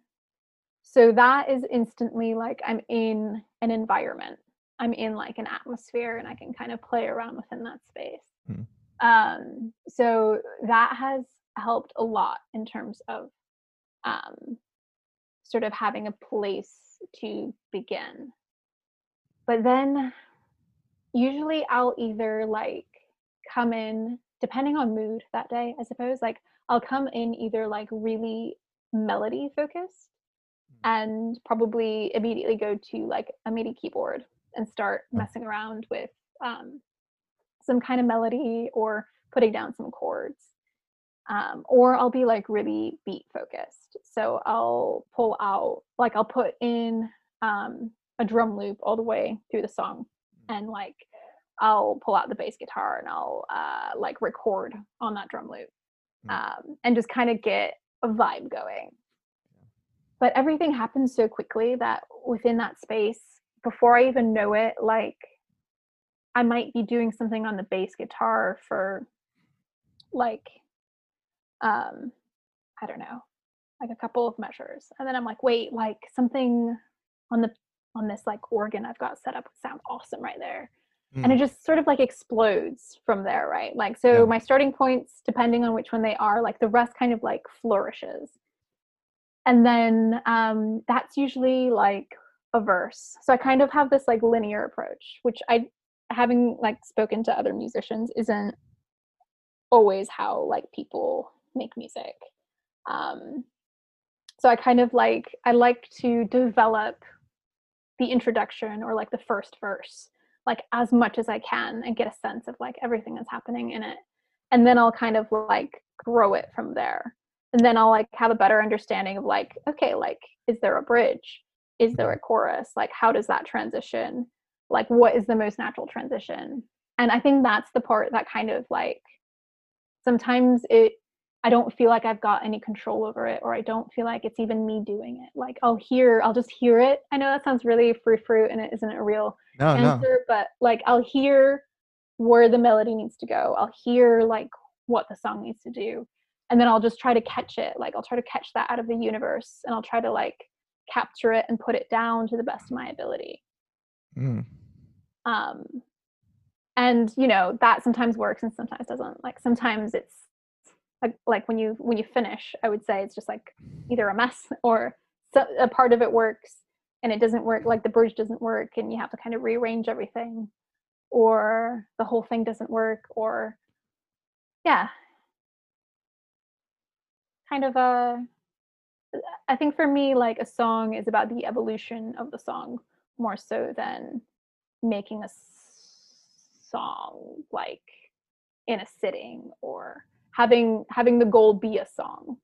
so that is instantly like i'm in an environment. I'm in like an atmosphere and i can kind of play around within that space. Hmm. um so that has helped a lot in terms of um sort of having a place to begin. But then usually i'll either like come in depending on mood that day i suppose like i'll come in either like really melody focused and probably immediately go to like a midi keyboard and start Yeah. messing around with um, some kind of melody or putting down some chords um, or i'll be like really beat focused so i'll pull out like i'll put in um, a drum loop all the way through the song and like I'll pull out the bass guitar and I'll uh, like record on that drum loop Mm. um, and just kind of get a vibe going. But everything happens so quickly that within that space, before I even know it, like I might be doing something on the bass guitar for like, um, I don't know, like a couple of measures. And then I'm like, wait, like something on the on this like organ I've got set up would sound awesome right there and it just sort of like explodes from there right? Like so Yeah. my starting points depending on which one they are like the rest kind of like flourishes. And then um that's usually like a verse. So i kind of have this like linear approach which i having like spoken to other musicians isn't always how like people make music. Um so i kind of like i like to develop the introduction or like the first verse like as much as I can and get a sense of like everything that's happening in it. And then I'll kind of like grow it from there. And then I'll like have a better understanding of like, okay, like, is there a bridge? Is there a chorus? Like, how does that transition? Like, what is the most natural transition? And I think that's the part that kind of like sometimes it, I don't feel like I've got any control over it, or I don't feel like it's even me doing it. Like, I'll hear, I'll just hear it. I know that sounds really frou frou and it isn't a real no, no. answer, but like I'll hear where the melody needs to go. I'll hear like what the song needs to do. And then I'll just try to catch it. Like I'll try to catch that out of the universe and I'll try to like capture it and put it down to the best of my ability. Mm. Um and you know, that sometimes works and sometimes doesn't. Like sometimes it's like when you when you finish, I would say it's just like either a mess <laughs> or a part of it works and it doesn't work like the bridge doesn't work and you have to kind of rearrange everything or the whole thing doesn't work or yeah. Kind of a i think for me like a song is about the evolution of the song more so than making a song like in a sitting or having having the goal be a song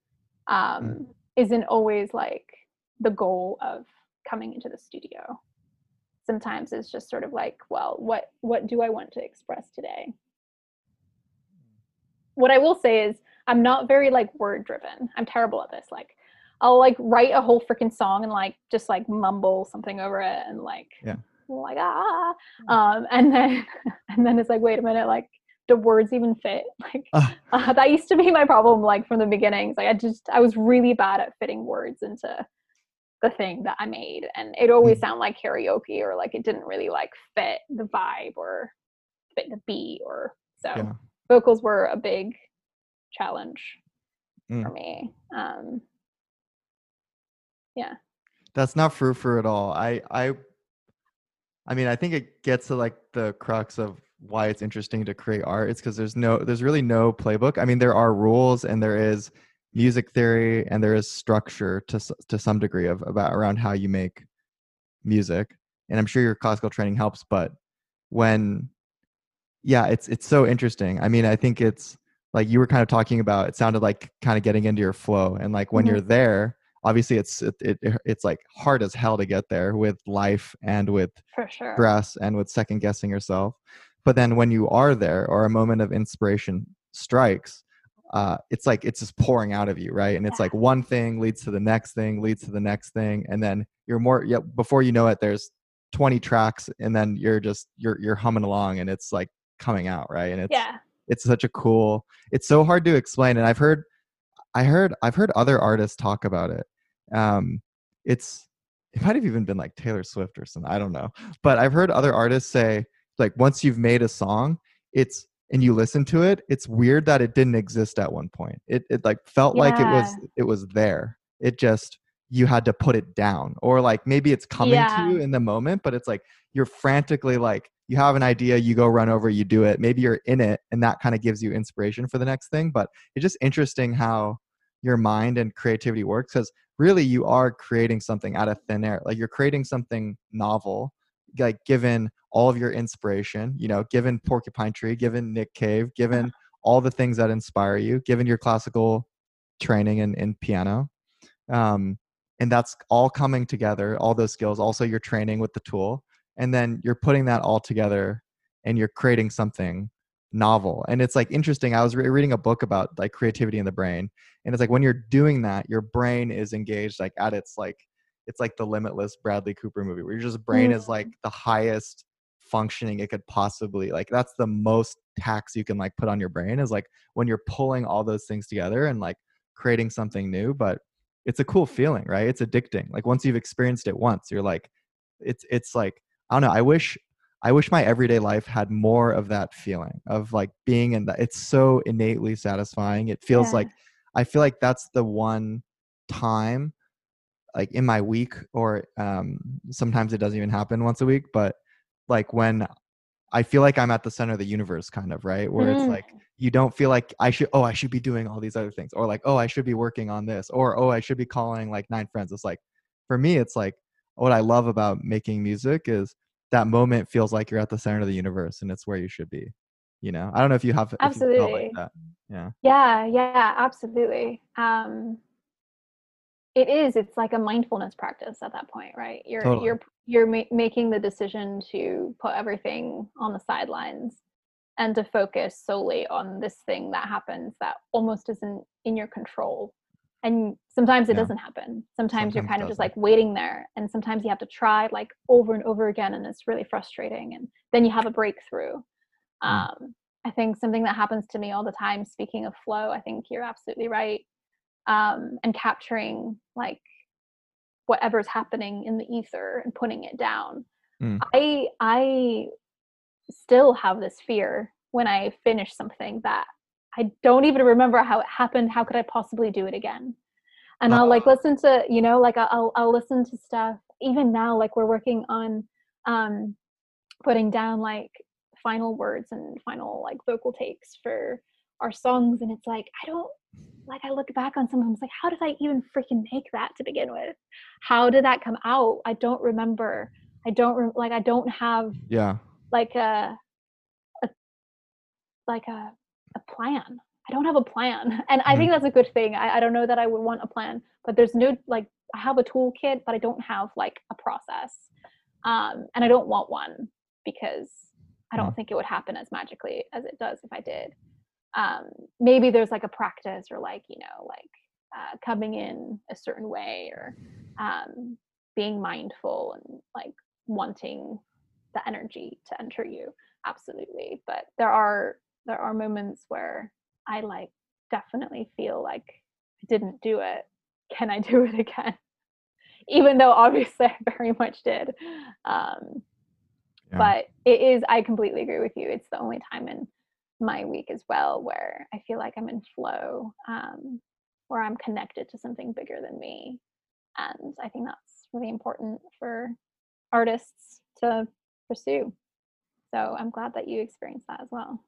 um isn't always like the goal of coming into the studio. Sometimes it's just sort of like well what what do i want to express today? What i will say is i'm not very like word driven i'm terrible at this. Like i'll like write a whole freaking song and like just like mumble something over it and like Yeah. like ah. Um and then <laughs> and then it's like wait a minute like do words even fit <laughs> like Ah. uh, that used to be my problem like from the beginnings like i just i was really bad at fitting words into the thing that i made and it always Mm. sounded like karaoke or like it didn't really like fit the vibe or fit the beat or so Yeah. vocals were a big challenge Mm. for me um yeah, That's not frou frou at all. I I I mean, I think it gets to like the crux of why it's interesting to create art. It's because there's no there's really no playbook. I mean, there are rules and there is music theory and there is structure to to some degree of about around how you make music. And I'm sure your classical training helps, but when yeah, it's it's so interesting. I mean, I think it's like you were kind of talking about it sounded like kind of getting into your flow and like when mm-hmm. you're there obviously it's it, it, it's like hard as hell to get there with life and with For sure. stress and with second guessing yourself but then when you are there or a moment of inspiration strikes uh, it's like it's just pouring out of you right? And it's like one thing leads to the next thing leads to the next thing and then you're more yeah before you know it there's 20 tracks and then you're just you're you're humming along and it's like coming out right? And it's yeah. it's such a cool it's so hard to explain and i've heard i heard i've heard other artists talk about it. Um it's it might have even been like taylor swift or something i don't know. But i've heard other artists say like once you've made a song it's and you listen to it it's weird that it didn't exist at one point it, it like felt yeah. like it was it was there it just you had to put it down or like maybe it's coming yeah. to you in the moment but it's like you're frantically like you have an idea, you go run over, you do it. Maybe you're in it, and that kind of gives you inspiration for the next thing. But it's just interesting how your mind and creativity works because really you are creating something out of thin air. Like you're creating something novel, like given all of your inspiration, you know, given Porcupine Tree, given Nick Cave, given <laughs> all the things that inspire you, given your classical training in, in piano. Um, and that's all coming together, all those skills, also your training with the tool and then you're putting that all together and you're creating something novel and it's like interesting i was re- reading a book about like creativity in the brain and it's like when you're doing that your brain is engaged like at its like it's like the limitless bradley cooper movie where your just brain mm. is like the highest functioning it could possibly like that's the most tax you can like put on your brain is like when you're pulling all those things together and like creating something new but it's a cool feeling right it's addicting like once you've experienced it once you're like it's it's like I don't know. I wish I wish my everyday life had more of that feeling of like being in that. It's so innately satisfying. It feels yeah. like I feel like that's the one time like in my week or um sometimes it doesn't even happen once a week but like when I feel like I'm at the center of the universe kind of, right? Where mm. it's like you don't feel like I should oh, I should be doing all these other things or like oh, I should be working on this or oh, I should be calling like nine friends. It's like for me it's like what I love about making music is that moment feels like you're at the center of the universe and it's where you should be. You know, I don't know if you have absolutely you like Yeah. Yeah. Yeah. Absolutely. Um, it is. It's like a mindfulness practice at that point, right? You're totally. you're you're ma- making the decision to put everything on the sidelines and to focus solely on this thing that happens that almost isn't in your control and sometimes it yeah. doesn't happen sometimes, sometimes you're kind of just like waiting there and sometimes you have to try like over and over again and it's really frustrating and then you have a breakthrough mm. um, i think something that happens to me all the time speaking of flow i think you're absolutely right um, and capturing like whatever's happening in the ether and putting it down mm. i i still have this fear when i finish something that I don't even remember how it happened. How could I possibly do it again? And I'll like listen to, you know, like I'll I'll listen to stuff. Even now, like we're working on um putting down like final words and final like vocal takes for our songs. And it's like I don't like I look back on some of them, it's like, how did I even freaking make that to begin with? How did that come out? I don't remember. I don't re- like I don't have yeah like a, a like a a plan. I don't have a plan. <laughs> And I think mm-hmm. that's a good thing. I, I don't know that I would want a plan, but there's no like I have a toolkit, but I don't have like a process. Um, and I don't want one because I don't think it would happen as magically as it does if I did. Um, maybe there's like a practice or like, you know, like uh, coming in a certain way or um, being mindful and like wanting the energy to enter you. Absolutely. But there are there are moments where I like definitely feel like I didn't do it. Can I <laughs> do it again? Even though obviously <laughs> I very much did. Um, yeah. But it is, I completely agree with you. It's the only time in my week as well where I feel like I'm in flow, um, where I'm connected to something bigger than me. And I think that's really important for artists to pursue. So I'm glad that you experienced that as well.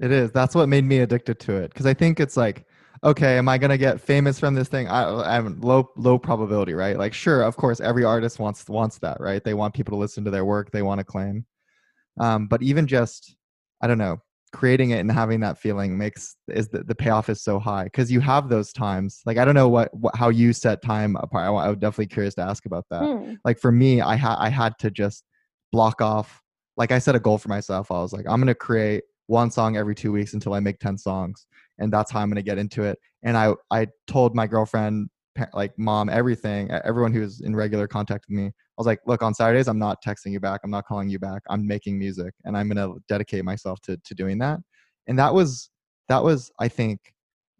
It is. That's what made me addicted to it because I think it's like, okay, am I gonna get famous from this thing? I, I'm low low probability, right? Like, sure, of course, every artist wants wants that, right? They want people to listen to their work. They want to claim. Um, but even just, I don't know, creating it and having that feeling makes is the, the payoff is so high because you have those times. Like, I don't know what, what how you set time apart. I, was definitely curious to ask about that. Hmm. Like for me, I had I had to just block off. Like I set a goal for myself. I was like, I'm gonna create one song every two weeks until I make 10 songs. And that's how I'm going to get into it. And I, I told my girlfriend, like mom, everything, everyone who's in regular contact with me, was like, look, on Saturdays, I'm not texting you back. I'm not calling you back. I'm making music and I'm going to dedicate myself to, to doing that. And that was, that was, I think,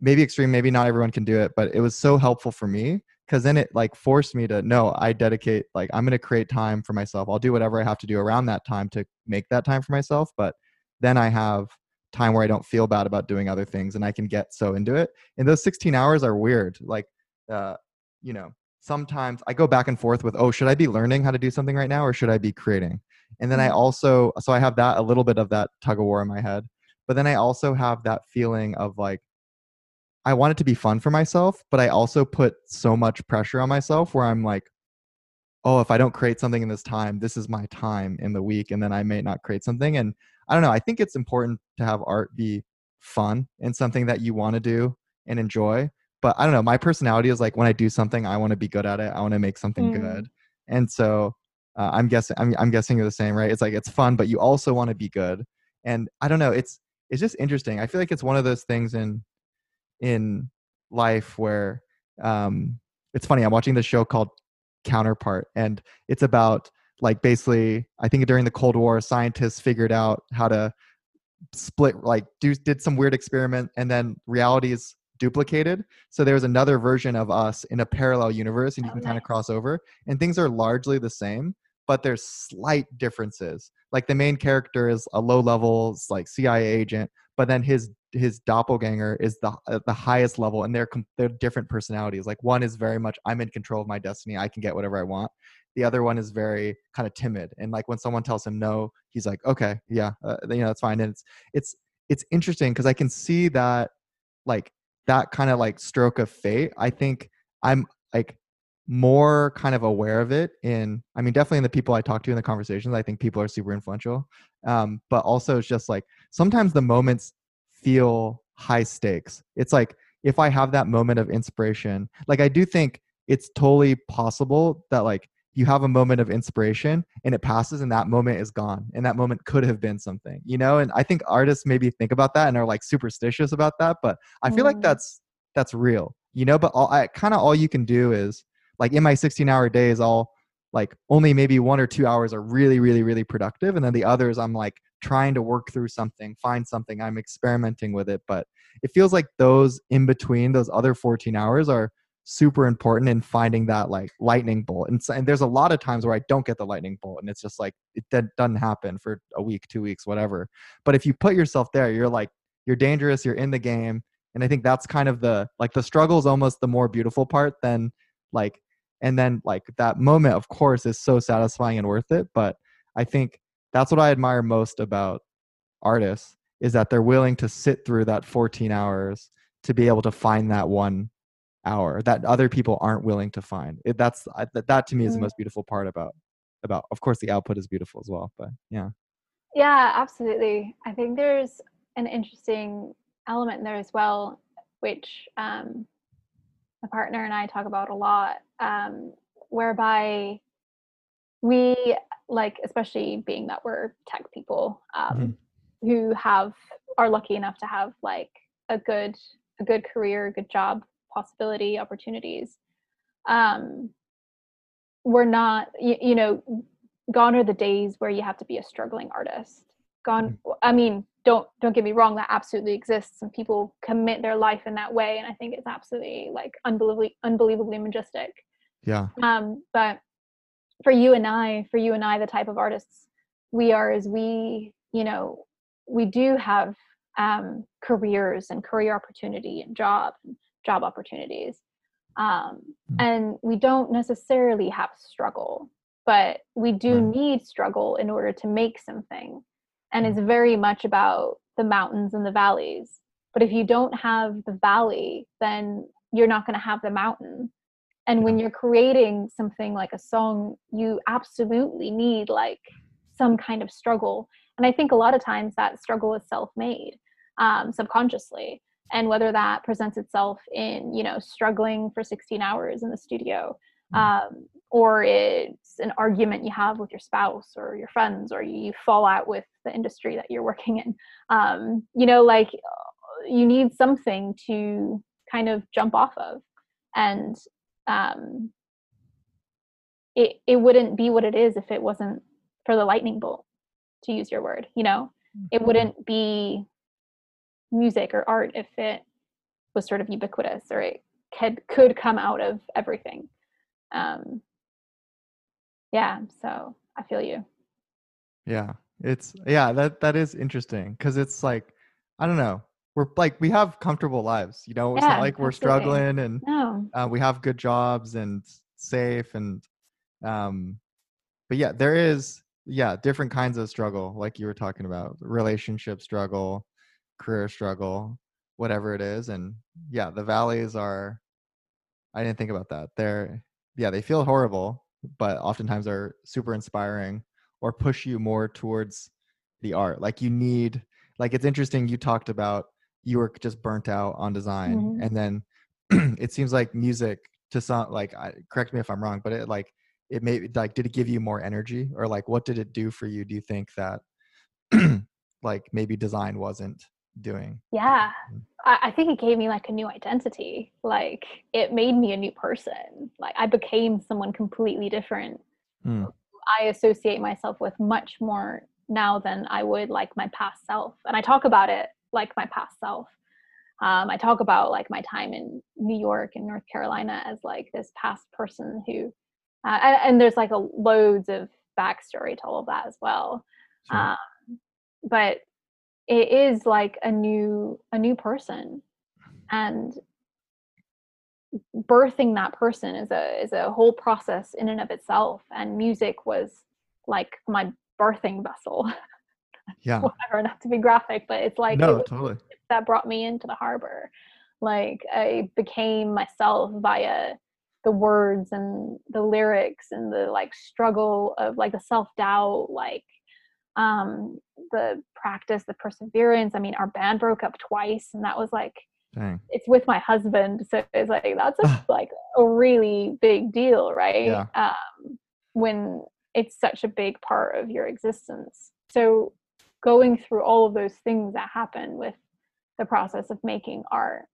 maybe extreme, maybe not everyone can do it, but it was so helpful for me because then it like forced me to no i dedicate like i'm going to create time for myself i'll do whatever i have to do around that time to make that time for myself but then I have time where I don't feel bad about doing other things and I can get so into it. And those 16 hours are weird. Like, uh, you know, sometimes I go back and forth with, oh, should I be learning how to do something right now or should I be creating? And then I Mhm. also, so I have that a little bit of that tug of war in my head. But then I also have that feeling of like, I want it to be fun for myself, but I also put so much pressure on myself where I'm like, oh, if I don't create something in this time, this is my time in the week, and then I may not create something. And I don't know. I think it's important to have art be fun and something that you want to do and enjoy. But I don't know. My personality is like when I do something, I want to be good at it. I want to make something Mm. good. And so uh, I'm guessing I'm, I'm guessing you're the same, right? It's like it's fun, but you also want to be good. And I don't know. It's it's just interesting. I feel like it's one of those things in in life where um, it's funny. I'm watching this show called Counterpart, and it's about like basically I think during the Cold War, scientists figured out how to split like do did some weird experiment, and then reality is duplicated. So there's another version of us in a parallel universe, and you can kind of cross over, and things are largely the same, but there's slight differences. Like the main character is a low level like CIA agent, but then his his doppelganger is the at the highest level and they're they're different personalities like one is very much i'm in control of my destiny i can get whatever i want the other one is very kind of timid and like when someone tells him no he's like okay yeah uh, you know that's fine and it's it's it's interesting because i can see that like that kind of like stroke of fate i think i'm like more kind of aware of it in i mean definitely in the people i talk to in the conversations i think people are super influential um but also it's just like sometimes the moments feel high stakes. It's like if i have that moment of inspiration like i do think it's totally possible that like you have a moment of inspiration and it passes and that moment is gone and that moment could have been something you know and i think artists maybe think about that and are like superstitious about that but i feel like Mm. that's that's real you know but all i kind of all you can do is like in my 16 hour days i'll like only maybe one or two hours are really really really productive and then the others i'm like trying to work through something find something i'm experimenting with it but it feels like those in between those other 14 hours are super important in finding that like lightning bolt and, so, and there's a lot of times where i don't get the lightning bolt and it's just like it doesn't happen for a week two weeks whatever but if you put yourself there you're like you're dangerous you're in the game and i think that's kind of the like the struggle is almost the more beautiful part than like and then like that moment of course is so satisfying and worth it but i think that's what i admire most about artists is that they're willing to sit through that 14 hours to be able to find that one hour that other people aren't willing to find it, that's I, that, that to me is the Mm. most beautiful part about about of course the output is beautiful as well but yeah Yeah, absolutely. I think there's an interesting element there as well, which um, my partner and I talk about a lot, um, whereby we like, especially being that we're tech people um, who have are lucky enough to have like a good a good career, good job possibility, opportunities. Um, we're not, you, you know, gone are the days where you have to be a struggling artist. Gone i mean don't don't get me wrong that absolutely exists. And people commit their life in that way and i think it's absolutely like unbelievably unbelievably majestic. Yeah. Um but for you and i for you and i the type of artists we are is we you know we do have um careers and career opportunity and job job opportunities um Mm. and we don't necessarily have struggle but we do need struggle in order to make something and Mm. it's very much about the mountains and the valleys. But if you don't have the valley, then you're not going to have the mountain. And when you're creating something like a song, you absolutely need like some kind of struggle. And I think a lot of times that struggle is self-made, um, subconsciously. And whether that presents itself in, you know, struggling for 16 hours in the studio, Mm. um, or it's an argument you have with your spouse or your friends, or you fall out with the industry that you're working in. Um, you know, like you need something to kind of jump off of. And um, it it wouldn't be what it is if it wasn't for the lightning bolt, to use your word. You know, it wouldn't be music or art if it was sort of ubiquitous or it could could come out of everything. Um, yeah, so I feel you. Yeah. It's yeah, that that is interesting because it's like I don't know. We're like we have comfortable lives, you know. It's Yeah, not like we're absolutely. struggling and No, uh, we have good jobs and safe and um but yeah, there is yeah, different kinds of struggle like you were talking about. Relationship struggle, career struggle, whatever it is and yeah, the valleys are I didn't think about that. They're yeah, they feel horrible, but oftentimes are super inspiring or push you more towards the art. Like you need like it's interesting you talked about you were just burnt out on design Mhm. and then <clears throat> it seems like music to some like I, correct me if I'm wrong, but it like it made like did it give you more energy or like what did it do for you do you think that <clears throat> like maybe design wasn't doing? yeah. Mm. I, I think it gave me like a new identity. Like it made me a new person. Like I became someone completely different. Mm. I associate myself with much more now than I would like my past self. And I talk about it like my past self. Um, I talk about like my time in New York and North Carolina as like this past person who, uh, and, and there's like a loads of backstory to all of that as well. Sure. Um, but it is like a new a new person, and birthing that person is a is a whole process in and of itself. And music was like my birthing vessel, <laughs> yeah. whatever, not to be graphic, but it's like it no, was totally. that brought me into the harbor. Like I became myself via the words and the lyrics and the like struggle of like the self doubt, like um the practice, the perseverance. I mean, our band broke up twice, and that was like Dang. it's with my husband, so it's like that's a, <sighs> like a really big deal, right? Yeah. Um, when it's such a big part of your existence. So going through all of those things that happen with the process of making art,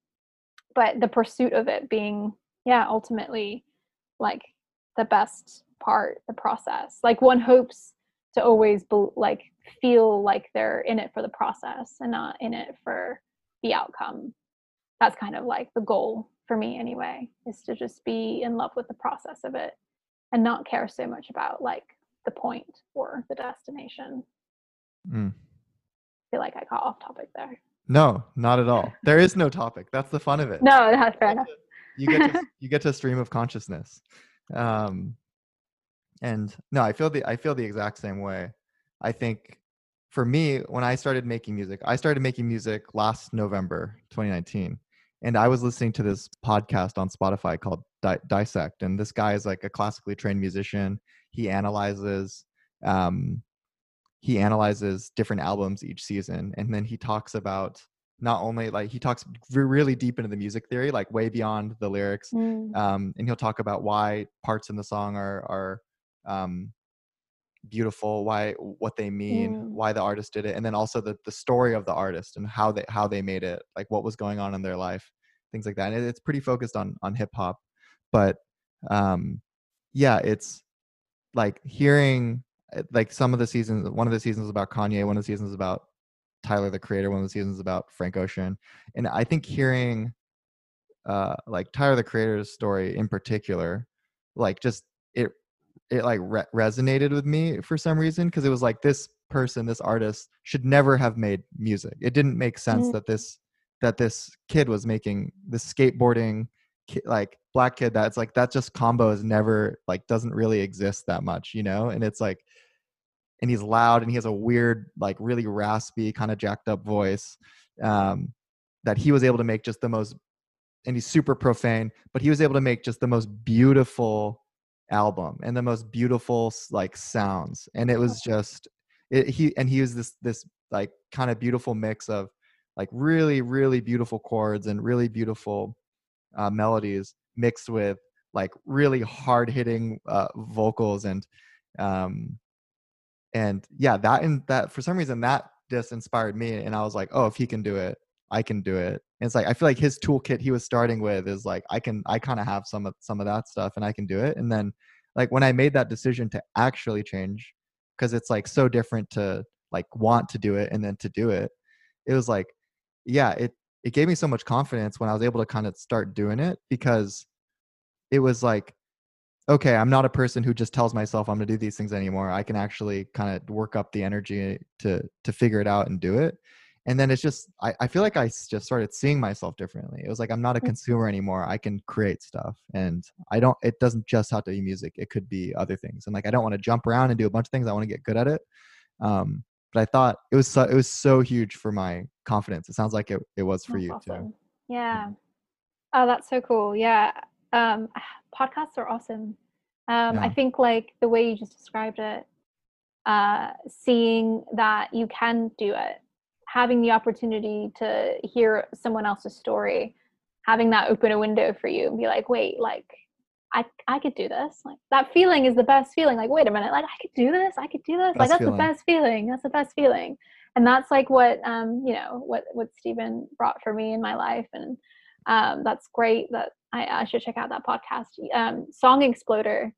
but the pursuit of it being, yeah, ultimately like the best part, the process. Like one hopes to always be, like feel like they're in it for the process and not in it for the outcome. That's kind of like the goal for me anyway, is to just be in love with the process of it and not care so much about like the point or the destination. Mm. I feel like I got off topic there. No, not at all. There is no topic. That's the fun of it. No, that's fair enough. You get to, <laughs> you get to stream of consciousness. Um, and no, I feel the I feel the exact same way. I think for me, when I started making music, I started making music last November 2019, and I was listening to this podcast on Spotify called Di- Dissect, and this guy is like a classically trained musician. He analyzes um, he analyzes different albums each season, and then he talks about not only like he talks really deep into the music theory, like way beyond the lyrics, Mm, um, and he'll talk about why parts in the song are are um, beautiful, why what they mean, Mm. why the artist did it, and then also the the story of the artist and how they how they made it, like what was going on in their life, things like that. And it- it's pretty focused on on hip hop, but um, yeah, it's like hearing uh, like some of the seasons. One of the seasons is about Kanye. One of the seasons is about Tyler the Creator. One of the seasons is about Frank Ocean, and I think hearing uh like Tyler the Creator's story in particular, like just it it like re- resonated with me for some reason because it was like this person, this artist should never have made music. It didn't make sense Mm. that this that this kid was making this skateboarding ki- like black kid that's like that just combo is never like doesn't really exist that much, you know? And it's like and he's loud and he has a weird like really raspy kind of jacked up voice um, that he was able to make just the most and he's super profane but he was able to make just the most beautiful album and the most beautiful like sounds and it was just it, he and he was this this like kind of beautiful mix of like really really beautiful chords and really beautiful uh, melodies mixed with like really hard hitting uh, vocals and um and yeah that and that for some reason that just inspired me and i was like oh if he can do it i can do it and it's like i feel like his toolkit he was starting with is like i can i kind of have some of some of that stuff and i can do it and then like when i made that decision to actually change because it's like so different to like want to do it and then to do it it was like yeah it it gave me so much confidence when i was able to kind of start doing it because it was like okay, I'm not a person who just tells myself I'm going to do these things anymore. I can actually kind of work up the energy to to figure it out and do it. And then it's just I, I feel like I just started seeing myself differently. It was like I'm not a mm. consumer anymore. I can create stuff, and I don't. It doesn't just have to be music. It could be other things. And like I don't want to jump around and do a bunch of things. I want to get good at it. Um, but I thought it was so, it was so huge for my confidence. It sounds like it it was for that's you awesome. too. Yeah. Oh, that's so cool. Yeah. Um, <sighs> podcasts are awesome. Um, yeah. I think like the way you just described it, uh, seeing that you can do it, having the opportunity to hear someone else's story, having that open a window for you and be like, wait, like I I could do this. Like that feeling is the best feeling. Like, wait a minute, like I could do this, I could do this. Best like that's feeling. the best feeling. That's the best feeling. And that's like what um, you know, what what Stephen brought for me in my life. And um that's great that I, I should check out that podcast. Um, Song Exploder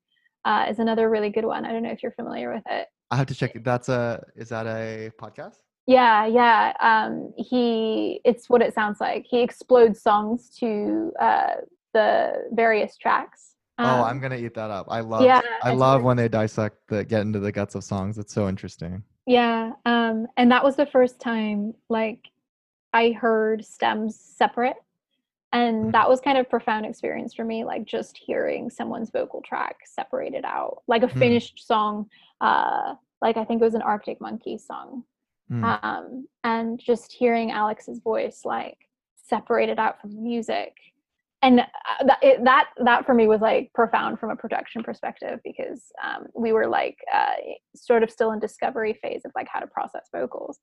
uh, is another really good one. I don't know if you're familiar with it. I have to check. That's a is that a podcast? Yeah, yeah. Um, he it's what it sounds like. He explodes songs to uh, the various tracks. Um, oh, I'm gonna eat that up. I love. Yeah, I love when they dissect the get into the guts of songs. It's so interesting. Yeah, um, and that was the first time like I heard stems separate and mm-hmm. that was kind of profound experience for me like just hearing someone's vocal track separated out like a hmm. finished mm. song uh like i think it was an arctic monkey song mm. um and just hearing alex's voice like separated out from the music and uh, that, it, that that for me was like profound from a production perspective because um, we were like uh, sort of still in discovery phase of like how to process vocals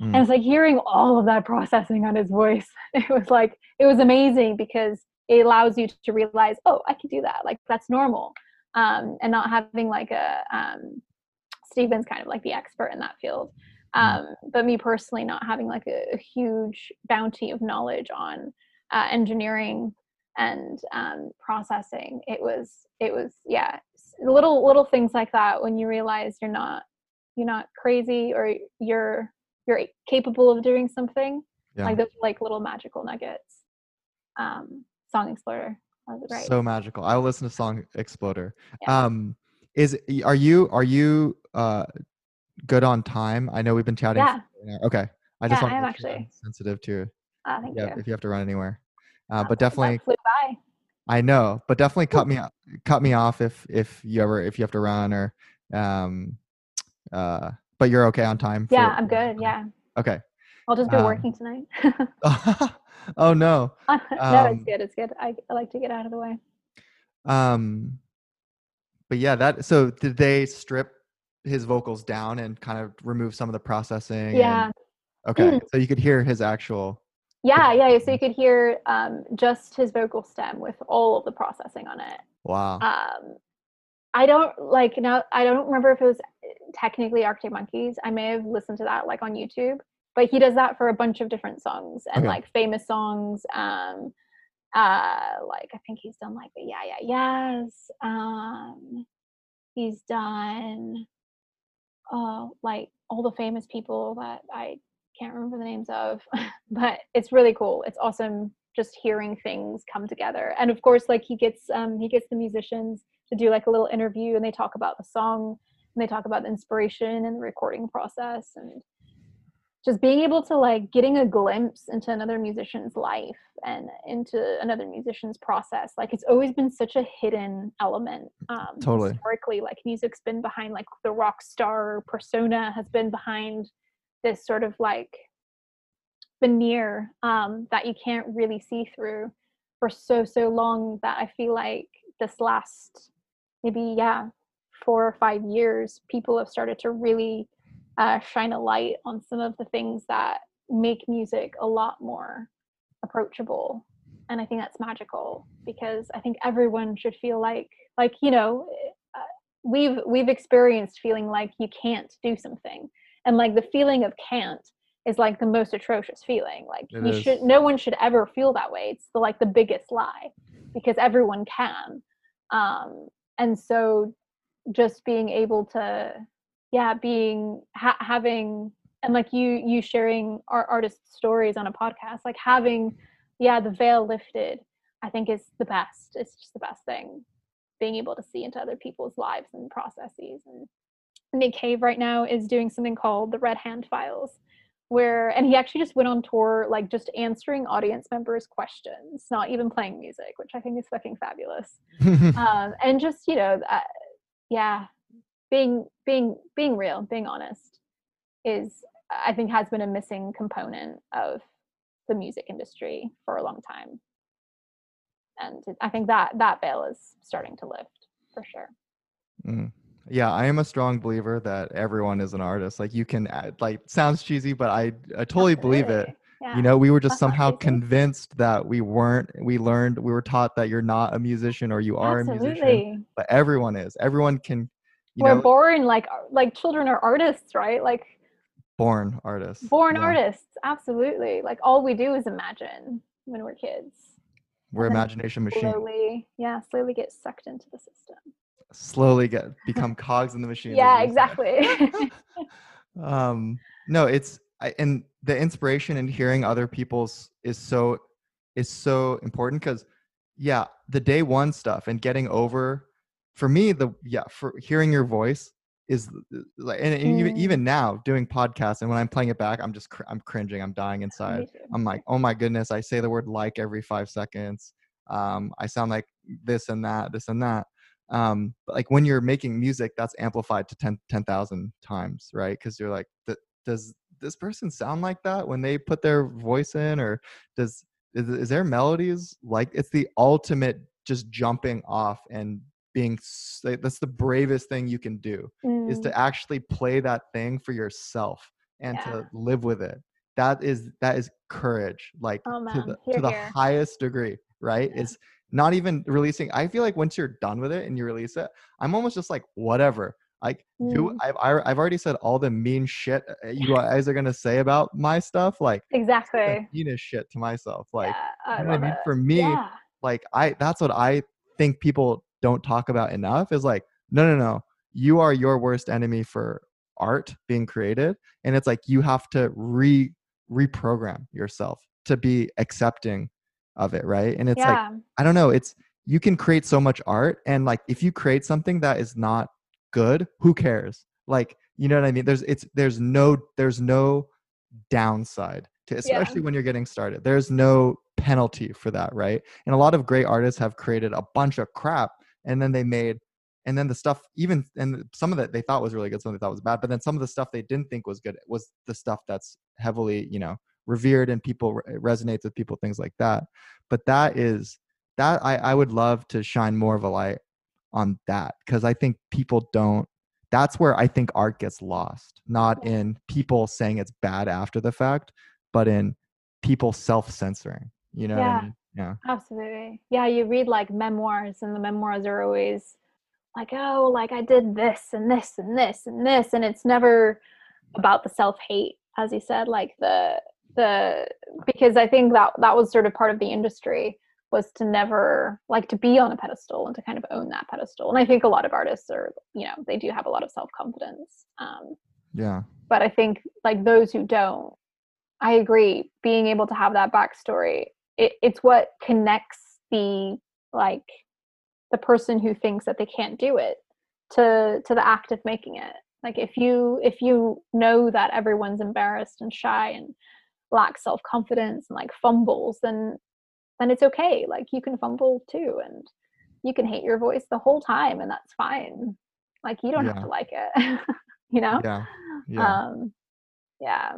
Mm. And it's like hearing all of that processing on his voice. <laughs> It was like, it was amazing because it allows you to realize, oh, I can do that. Like that's normal. Um, and not having like a, um, Stephen's kind of like the expert in that field. Mm. Um. But me personally, not having like a, a huge bounty of knowledge on uh, engineering and um, processing, it was, it was, yeah, little, little things like that when you realize you're not, you're not crazy or you're you're capable of doing something yeah. like those like little magical nuggets um song exploder right so magical i will listen to song exploder yeah. um is are you are you uh good on time i know we've been chatting yeah. okay i just yeah, want to actually sensitive to uh, thank yeah you. if you have to run anywhere uh, uh but definitely flew by. i know but definitely cut me cut me off if if you ever if you have to run or um uh but you're okay on time. For, yeah, I'm good. Yeah. Okay. I'll just be um, working tonight. <laughs> oh no. <laughs> no, it's um, good. It's good. I, I like to get out of the way. Um, but yeah, that. So did they strip his vocals down and kind of remove some of the processing? Yeah. And, okay, mm. so you could hear his actual. Yeah, yeah. So you could hear um, just his vocal stem with all of the processing on it. Wow. Um, I don't like now. I don't remember if it was technically Arctic Monkeys. I may have listened to that like on YouTube, but he does that for a bunch of different songs and okay. like famous songs. Um, uh, like I think he's done like the Yeah Yeah Yeahs. Um, he's done uh like all the famous people that I can't remember the names of, <laughs> but it's really cool. It's awesome just hearing things come together. And of course, like he gets um he gets the musicians to do like a little interview and they talk about the song and they talk about the inspiration and the recording process and just being able to like getting a glimpse into another musician's life and into another musician's process like it's always been such a hidden element um Totally. historically like music's been behind like the rock star persona has been behind this sort of like veneer um that you can't really see through for so so long that i feel like this last maybe yeah four or five years people have started to really uh, shine a light on some of the things that make music a lot more approachable and i think that's magical because i think everyone should feel like like you know uh, we've we've experienced feeling like you can't do something and like the feeling of can't is like the most atrocious feeling like It you is. should no one should ever feel that way it's the, like the biggest lie because everyone can um and so just being able to yeah being ha- having and like you you sharing our artist stories on a podcast like having yeah the veil lifted i think is the best. It's just the best thing being able to see into other people's lives and processes and nick cave right now is doing something called the red hand files where and he actually just went on tour like just answering audience members questions not even playing music which i think is fucking fabulous. <laughs> Um, and just you know uh, yeah being being being real being honest is i think has been a missing component of the music industry for a long time and i think that that veil is starting to lift for sure Mm. Yeah, I am a strong believer that everyone is an artist. Like you can add, like sounds cheesy, but I I totally believe it. Yeah You know, we were just That's <laughs> somehow convinced that we weren't. We learned, we were taught that you're not a musician or you are a musician, but everyone is. Everyone can, you we're know, born like like children are artists right like born artists. born Yeah. artists absolutely like all we do is imagine when we're kids We're imagination machine. slowly yeah slowly get sucked into the system Slowly get <laughs> become cogs in the machine. yeah exactly <laughs> <laughs> um no it's I, and the inspiration and hearing other people's is so is so important because yeah the day one stuff and getting over for me the yeah for hearing your voice is like and, and even even now doing podcasts and when i'm playing it back i'm just cr- i'm cringing i'm dying inside. i'm like oh my goodness i say the word like every five seconds. Um i sound like this and that this and that. Um but like when you're making music that's amplified to 10 10,000 times right? Because you're like does this person sound like that when they put their voice in? Or does is, is there melodies? Like it's the ultimate just jumping off and being that's the bravest thing you can do is Mm, to actually play that thing for yourself and Yeah. to live with it that is that is courage like Oh, to the to the highest degree right Yeah. it's not even releasing i feel like once you're done with it and you release it i'm almost just like whatever like Mm. I've, I- I've already said all the mean shit uh, you <laughs> guys are gonna say about my stuff like the exactly meanest shit to myself like yeah, I you I mean? it. For me, like I that's what I think people don't talk about enough is like, no, no, no. You are your worst enemy for art being created. And it's like you have to re reprogram yourself to be accepting of it, right? And it's like, I don't know, it's you can create so much art and like if you create something that is not good, who cares? Like, you know what I mean? There's it's there's no there's no downside to especially when you're getting started. There's no penalty for that, right? And a lot of great artists have created a bunch of crap and then they made and then the stuff even and some of that they thought was really good, some they thought was bad, but then some of the stuff they didn't think was good was the stuff that's heavily, you know, revered and people re- resonates with people, things like that. But that is that I, I would love to shine more of a light on that because I think people don't. That's where I think art gets lost, not in people saying it's bad after the fact, but in people self censoring. You know what Yeah. I mean? Yeah. Absolutely. Yeah, you read like memoirs, and the memoirs are always like, oh, like I did this and this and this and this. And it's never about the self hate, as you said, like the, the, because I think that that was sort of part of the industry was to never like to be on a pedestal and to kind of own that pedestal. And I think a lot of artists are, you know, they do have a lot of self confidence. Um, Yeah. but I think like those who don't, I agree. Being able to have that backstory, it, it's what connects the like the person who thinks that they can't do it to to the act of making it. Like if you if you know that everyone's embarrassed and shy and lacks self-confidence and like fumbles, then then it's okay. Like you can fumble too and you can hate your voice the whole time and that's fine. Like you don't have to like it. <laughs> you know? Yeah. Yeah. Um yeah.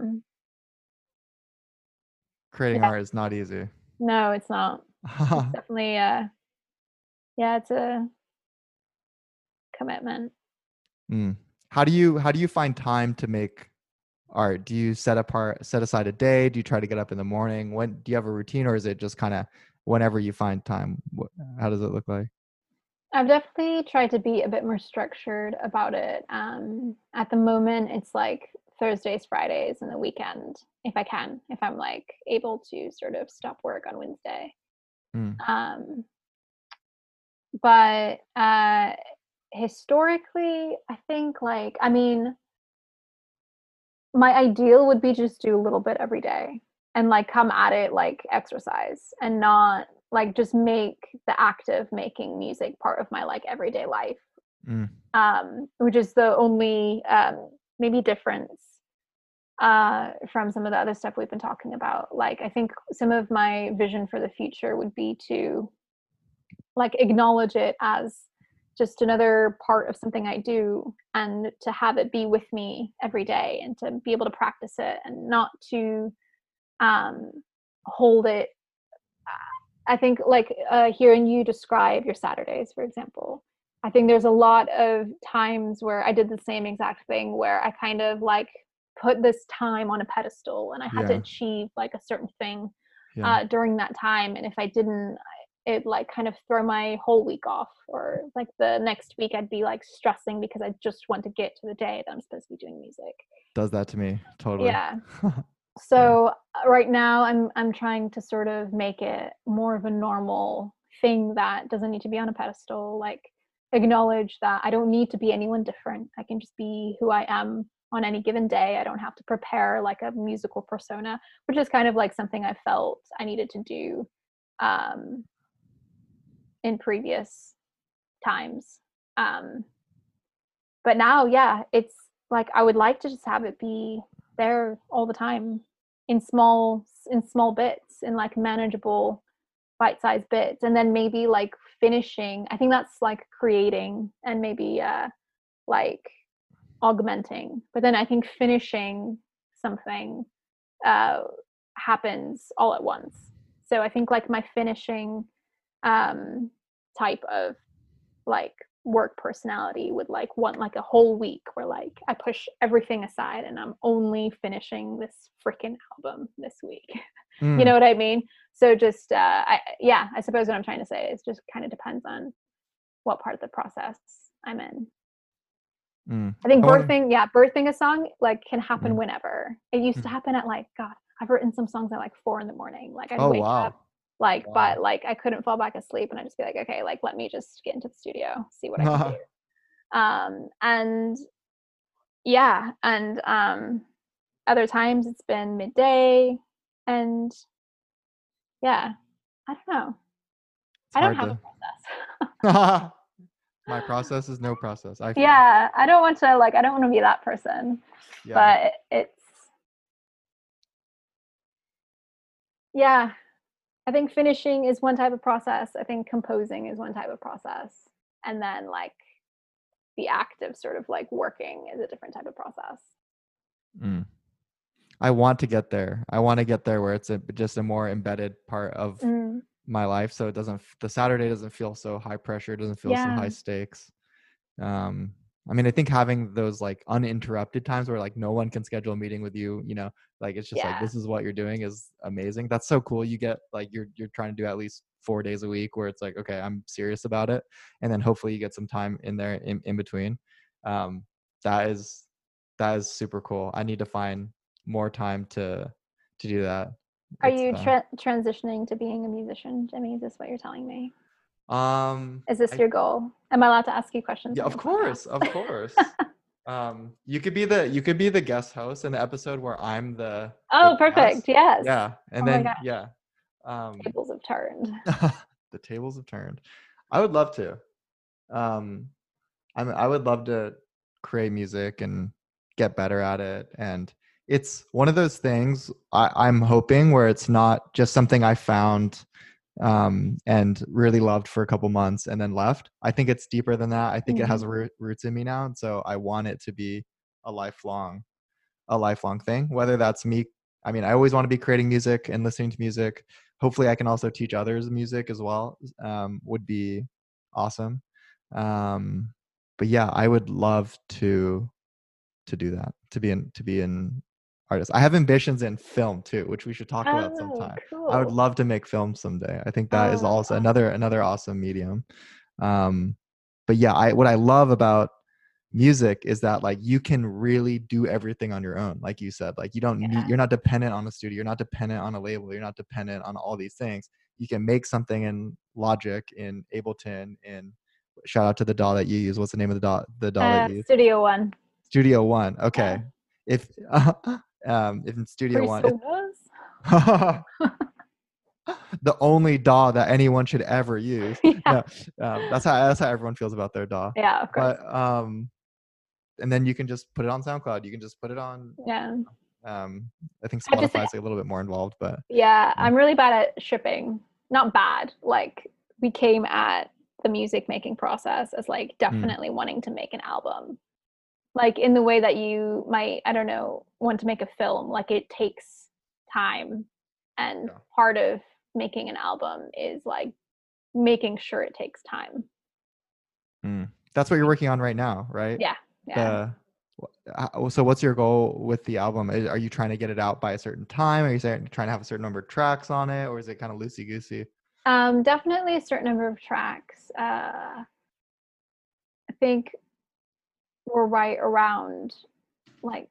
Creating yeah. art is not easy. No, it's not. <laughs> It's definitely uh yeah, it's a commitment. Mm. How do you how do you find time to make art? Do you set apart set aside a day? Do you try to get up in the morning? When do you have a routine, or is it just kind of whenever you find time? What, how does it look like? I've definitely tried to be a bit more structured about it. Um, at the moment, it's like Thursdays, Fridays, and the weekend, if I can, if I'm like able to sort of stop work on Wednesday. Mm. Um, but uh, historically, I think like, I mean, my ideal would be just do a little bit every day and like come at it like exercise and not like just make the act of making music part of my like everyday life Mm. um which is the only um maybe difference uh from some of the other stuff we've been talking about. Like i think some of my vision for the future would be to like acknowledge it as just another part of something i do and to have it be with me every day and to be able to practice it and not to um hold it. I think like uh, hearing you describe your Saturdays, for example, I think there's a lot of times where I did the same exact thing where I kind of like put this time on a pedestal and I had to achieve like a certain thing Yeah. uh, during that time. And if I didn't, it like kind of throw my whole week off. Or like the next week, I'd be like stressing because I just want to get to the day that I'm supposed to be doing music. Does that to me totally. Yeah <laughs> so uh, right now i'm i'm trying to sort of make it more of a normal thing that doesn't need to be on a pedestal like acknowledge that i don't need to be anyone different. I can just be who i am on any given day. I don't have to prepare like a musical persona which is kind of like something i felt i needed to do um in previous times. Um but now yeah it's like i would like to just have it be there all the time in small in small bits in like manageable bite-sized bits and then maybe like finishing i think that's like creating and maybe uh like augmenting but then i think finishing something uh happens all at once. So i think like my finishing um type of like work personality would like want like a whole week where like I push everything aside and I'm only finishing this freaking album this week. Mm. <laughs> you know what I mean? So just uh I yeah, I suppose what I'm trying to say is just kind of depends on what part of the process I'm in. Mm. I think I wanna- birthing, yeah, birthing a song like can happen Mm. whenever. It used to Mm. happen at like God, I've written some songs at like four in the morning. Like I'd Oh wake wow. up like Wow. but like i couldn't fall back asleep and i'd just be like okay like let me just get into the studio see what i can do <laughs> um and yeah and um other times it's been midday and yeah i don't know It's i don't have a process <laughs> My process is no process. I yeah i don't want to like i don't want to be that person Yeah. but it's yeah i think finishing is one type of process i think composing is one type of process and then like the act of sort of like working is a different type of process Mm. I want to get there. I want to get there where it's a, just a more embedded part of Mm, my life, so it doesn't. The Saturday doesn't feel so high pressure. It doesn't feel so high stakes. Um, I mean, I think having those like uninterrupted times where like no one can schedule a meeting with you, you know, like it's just like this is what you're doing is amazing. That's so cool. You get like you're you're trying to do at least four days a week where it's like okay, I'm serious about it, and then hopefully you get some time in there in, in between. Um, that is that is super cool. I need to find more time to to do that. are It's, you uh, tra- transitioning to being a musician jimmy is this what you're telling me um is this I- your goal am i allowed to ask you questions Yeah, of course, of course. um, you could be the you could be the guest host in the episode where I'm the oh the perfect guest. yes Yeah, and Oh then yeah, um, tables have turned <laughs> the tables have turned. I would love to. Um, I mean, I would love to create music and get better at it. And it's one of those things I, I'm hoping where it's not just something I found um, and really loved for a couple months and then left. I think it's deeper than that. I think it has Mhm. root, roots in me now, and so I want it to be a lifelong, a lifelong thing. Whether that's me, I mean, I always want to be creating music and listening to music. Hopefully, I can also teach others music as well. Um, would be awesome. Um, but yeah, I would love to to do that. To be in to be an artist. I have ambitions in film too, which we should talk about Oh, sometime. cool. I would love to make films someday. I think that is Oh, also awesome. another another awesome medium. Um, but yeah, I what I love about music is that like you can really do everything on your own. Like you said, like you don't Yeah. need you're not dependent on a studio, you're not dependent on a label, you're not dependent on all these things. You can make something in Logic, in Ableton, in shout out to the DAW that you use. What's the name of the DAW the DAW Uh, that you use? Studio One. Studio One. Okay. If <laughs> um if in Studio One, <laughs> <laughs> the only DAW that anyone should ever use. <laughs> yeah. No, um, that's how that's how everyone feels about their DAW. yeah, of course. But um, and then you can just put it on SoundCloud. You can just put it on. yeah. Um, I think I have to say- Spotify's a little bit more involved, but Yeah, Mm. I'm really bad at shipping. Not bad. Like we came at the music making process as like Mm. definitely wanting to make an album. Like in the way that you might, I don't know, want to make a film. Like it takes time. And Yeah. part of making an album is like making sure it takes time. mm, that's what you're working on right now, right? Yeah. Yeah. The, so what's your goal with the album? Are you trying to get it out by a certain time? Are you saying, trying to have a certain number of tracks on it, or is it kind of loosey goosey? Um, definitely a certain number of tracks. Uh, I think we're right around like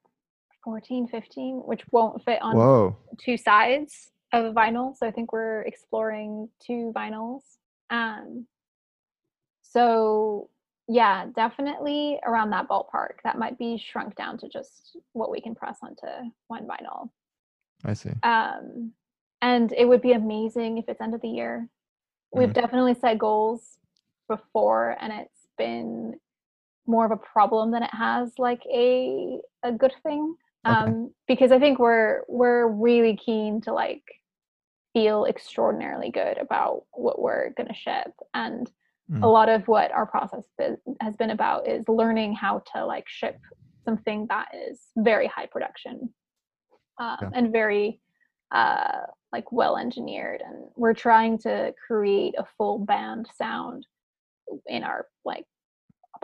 14, 15, which won't fit on Whoa. two sides of a vinyl. So I think we're exploring two vinyls. Um, so yeah, definitely around that ballpark. That might be shrunk down to just what we can press onto one vinyl. I see. Um, and it would be amazing if it's end of the year. We've Mhm. definitely set goals before, and it's been more of a problem than it has like a a good thing. Okay. Um, because I think we're we're really keen to like feel extraordinarily good about what we're gonna ship, and a Mm. lot of what our process has been about is learning how to like ship something that is very high production um, Yeah. and very uh, like well engineered and we're trying to create a full band sound in our like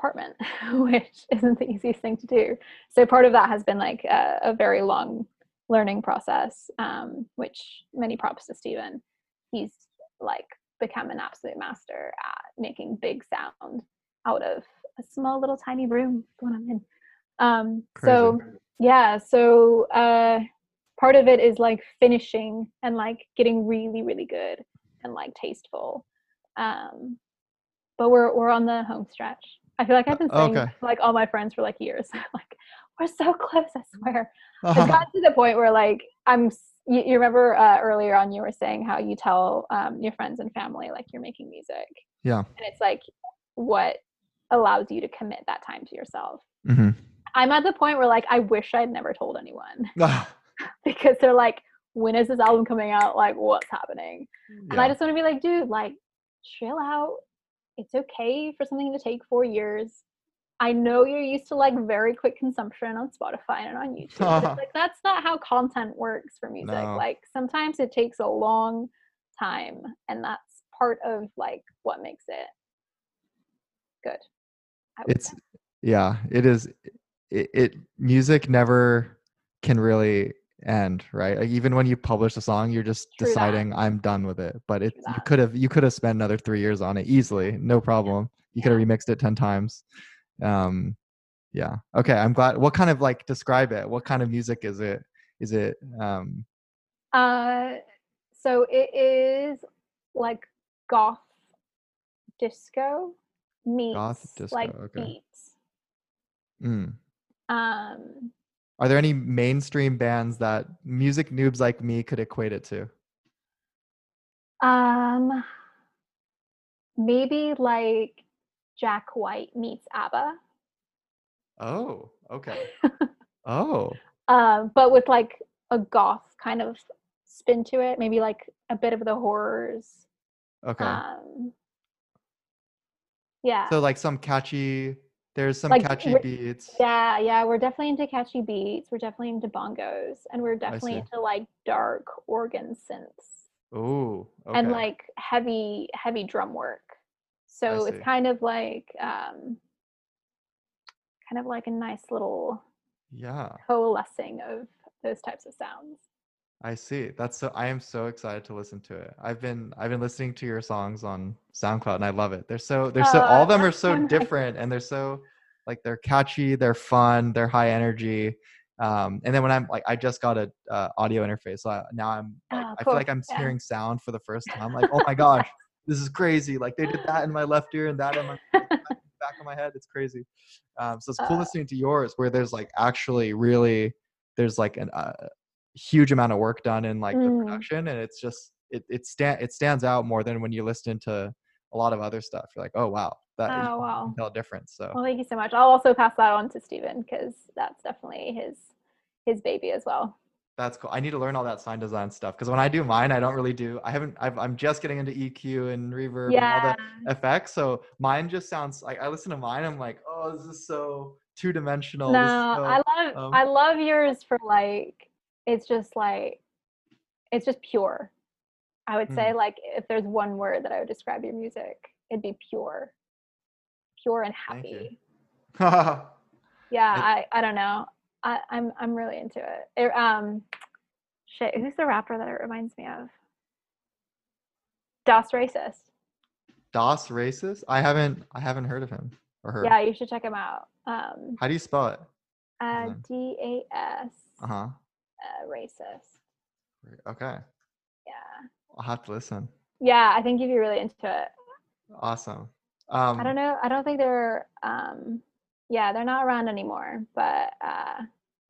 apartment <laughs> which isn't the easiest thing to do. So part of that has been like a, a very long learning process um, which many props to Stephen. he's like become an absolute master at making big sound out of a small little tiny room the one I'm in um, so yeah so uh, part of it is like finishing and like getting really really good and like tasteful. Um but we're we're on the home stretch i feel like i've been saying okay. like all my friends for like years <laughs> like we're so <laughs> close i swear it's gotten to the point where like i'm you, you remember uh, earlier on you were saying how you tell um, your friends and family like you're making music Yeah. and it's like what allows you to commit that time to yourself hmm i'm at the point where like i wish i'd never told anyone <laughs> because they're like, when is this album coming out? Like, what's happening? And I just want to be like, dude, like, chill out. It's okay for something to take four years. I know you're used to like very quick consumption on Spotify and on <laughs> YouTube. but like that's not how content works for music. No. Like sometimes it takes a long time, and that's part of like what makes it good. It's say. yeah it is it, it music never can really end right? Like even when you publish a song you're just True that. deciding i'm done with it. But it you could have you could have spent another three years on it easily no problem. You could have remixed it 10 times. Um yeah. Okay i'm glad what kind of like describe it? What kind of music is it? Is it um Uh, so it is like goth disco meets disco, like okay. beats. mm. Um, are there any mainstream bands that music noobs like me could equate it to um, maybe like Jack White meets ABBA. Oh, okay. <laughs> Oh, um, but with like a goth kind of spin to it, maybe like a bit of the horrors. okay. Um, yeah. So like some catchy, there's some Like, catchy beats. Yeah, yeah, we're definitely into catchy beats. We're definitely into bongos, and we're definitely into like dark organ synths Ooh, okay. and like heavy, heavy drum work. So it's kind of like, um, kind of like a nice little yeah, coalescing of those types of sounds. I see. That's so I am so excited to listen to it. I've been I've been listening to your songs on SoundCloud and I love it. They're so they're so Oh, all of them are so different and they're so like they're catchy, they're fun, they're high energy. Um, and then when I'm like I just got a uh, audio interface, so I, now I'm like, Oh, I feel like I'm Yeah. hearing sound for the first time. Like, oh my <laughs> gosh, this is crazy. Like they did that in my left ear and that in my <laughs> back of my head. It's crazy. Um, so it's cool Uh, listening to yours where there's like actually really there's like an uh, huge amount of work done in like the Mm. production, and it's just it it stand it stands out more than when you listen to a lot of other stuff. You're like, oh wow, that Oh wow. tell difference. So Well, thank you so much. I'll also pass that on to Stephen because that's definitely his his baby as well. that's cool. I need to learn all that sound design stuff because when I do mine, I don't really do. I haven't. I've, I'm just getting into EQ and reverb and all the effects. So mine just sounds like I listen to mine. I'm like, oh, this is so two dimensional. No, I love um, I love yours for like it's just like it's just pure. I would say like if there's one word that I would describe your music, it'd be pure. Pure and happy. <laughs> Yeah, I, I don't know. I, I'm I'm really into it. it. Um shit, who's the rapper that it reminds me of? Das Racist. Das racist? I haven't I haven't heard of him or heard. Yeah, you should check him out. Um How do you spell it? uh Mhm. D A S Uh racist. Okay. Yeah. I'll have to listen. Yeah, I think you'd be really into it. Awesome. Um, I don't know. I don't think they're um yeah, they're not around anymore, but uh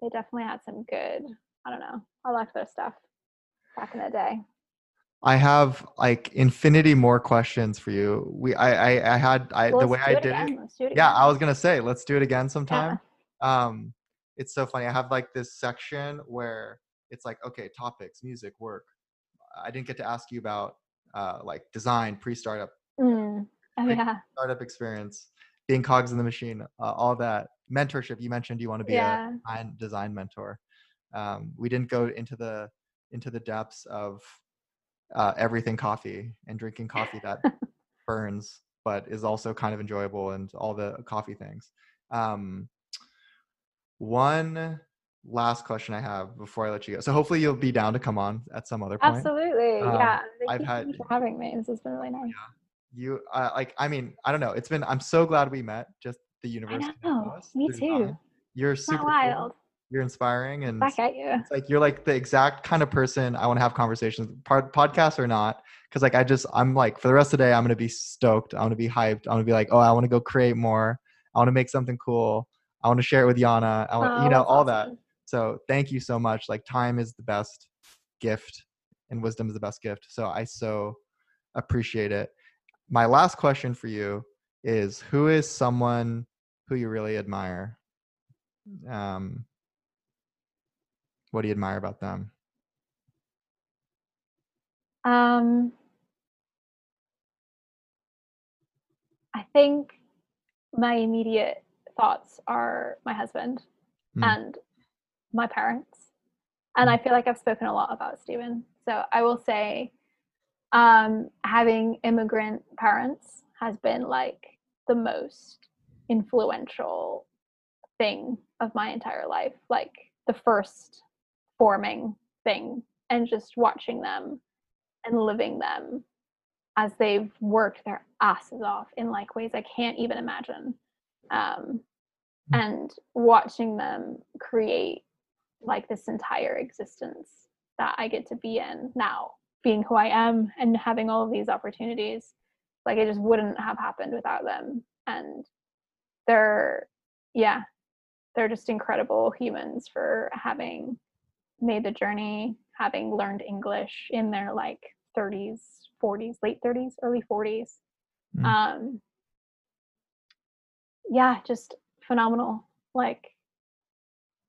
they definitely had some good I don't know. I liked their stuff back in the day. I have like infinity more questions for you. We I I, I had I Well, the way I did it. It Yeah. I was gonna say let's do it again Yeah. sometime. Um, it's so funny. I have like this section where it's like okay, topics, music, work. I didn't get to ask you about uh, like design, pre-startup, Mm. Oh Pre- yeah. startup experience, being cogs in the machine, uh, all that mentorship. You mentioned you want to be Yeah. a design, design mentor. Um, we didn't go into the into the depths of uh, everything coffee and drinking coffee that <laughs> burns, but is also kind of enjoyable and all the coffee things. Um, one last question I have before I let you go. So hopefully you'll be down to come on at some other point. Absolutely. Um, yeah. Thank I've you had- for having me. This has been really nice. Yeah. You uh, like I mean I don't know. It's been I'm so glad we met. Just the universe. connected know. Me too. You're It's super not cool. wild. You're inspiring and Back at you. it's like you're like the exact kind of person I want to have conversations pod, podcast or not because like I just I'm like for the rest of the day I'm gonna be stoked I'm gonna be hyped I'm gonna be like oh I want to go create more I want to make something cool I want to share it with Jana I want Oh, you know all that. so thank you so much like time is the best gift and wisdom is the best gift so I so appreciate it. My last question for you is who is someone who you really admire? Um what do you admire about them? Um, I think my immediate thoughts are my husband Mm. and my parents. And I feel like I've spoken a lot about Stephen. So I will say um, having immigrant parents has been like the most influential thing of my entire life. Like the first forming thing and just watching them and living them as they've worked their asses off in like ways I can't even imagine. Um, Mm. and watching them create like this entire existence that I get to be in now, being who I am and having all of these opportunities, like it just wouldn't have happened without them. And they're, yeah, they're just incredible humans for having made the journey, having learned English in their like 30s, 40s, late 30s, early 40s. Mm. Um, yeah, just phenomenal, like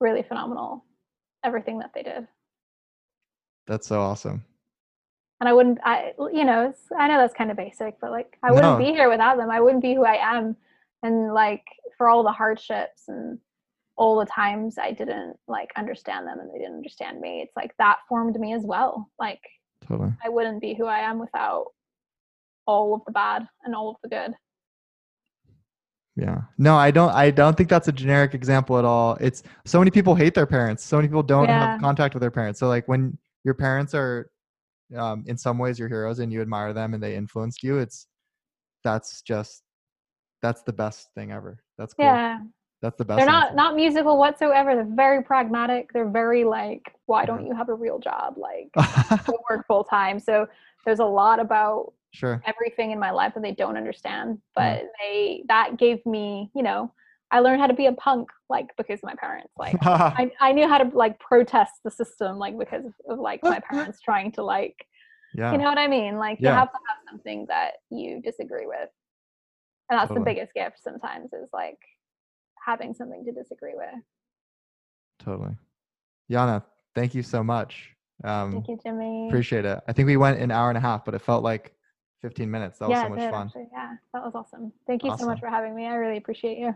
really phenomenal everything that they did That's so awesome. and i wouldn't i you know it's, i know that's kind of basic but like i wouldn't No. be here without them i wouldn't be who i am and like for all the hardships and all the times i didn't like understand them and they didn't understand me it's like that formed me as well like Totally. i wouldn't be who i am without all of the bad and all of the good Yeah. No, I don't I don't think that's a generic example at all. It's so many people hate their parents. So many people don't Yeah. have contact with their parents. So like when your parents are um in some ways your heroes and you admire them and they influenced you, it's that's just that's the best thing ever. That's cool. yeah That's the best. they're not answer. not musical whatsoever they're very pragmatic they're very like why don't you have a real job like <laughs> work full time so there's a lot about sure. everything in my life that they don't understand Mm. but they that gave me you know i learned how to be a punk like because of my parents like I, <laughs> I knew how to like protest the system like because of, of like my <laughs> parents trying to like yeah. you know what i mean like you have to have something that you disagree with and that's Totally. the biggest gift sometimes is like having something to disagree with totally. Jana, thank you so much. Um thank you jimmy appreciate it. I think we went an hour and a half, but it felt like 15 minutes. That was yeah so much did, fun. actually. yeah that was awesome thank you so much for having me i really appreciate you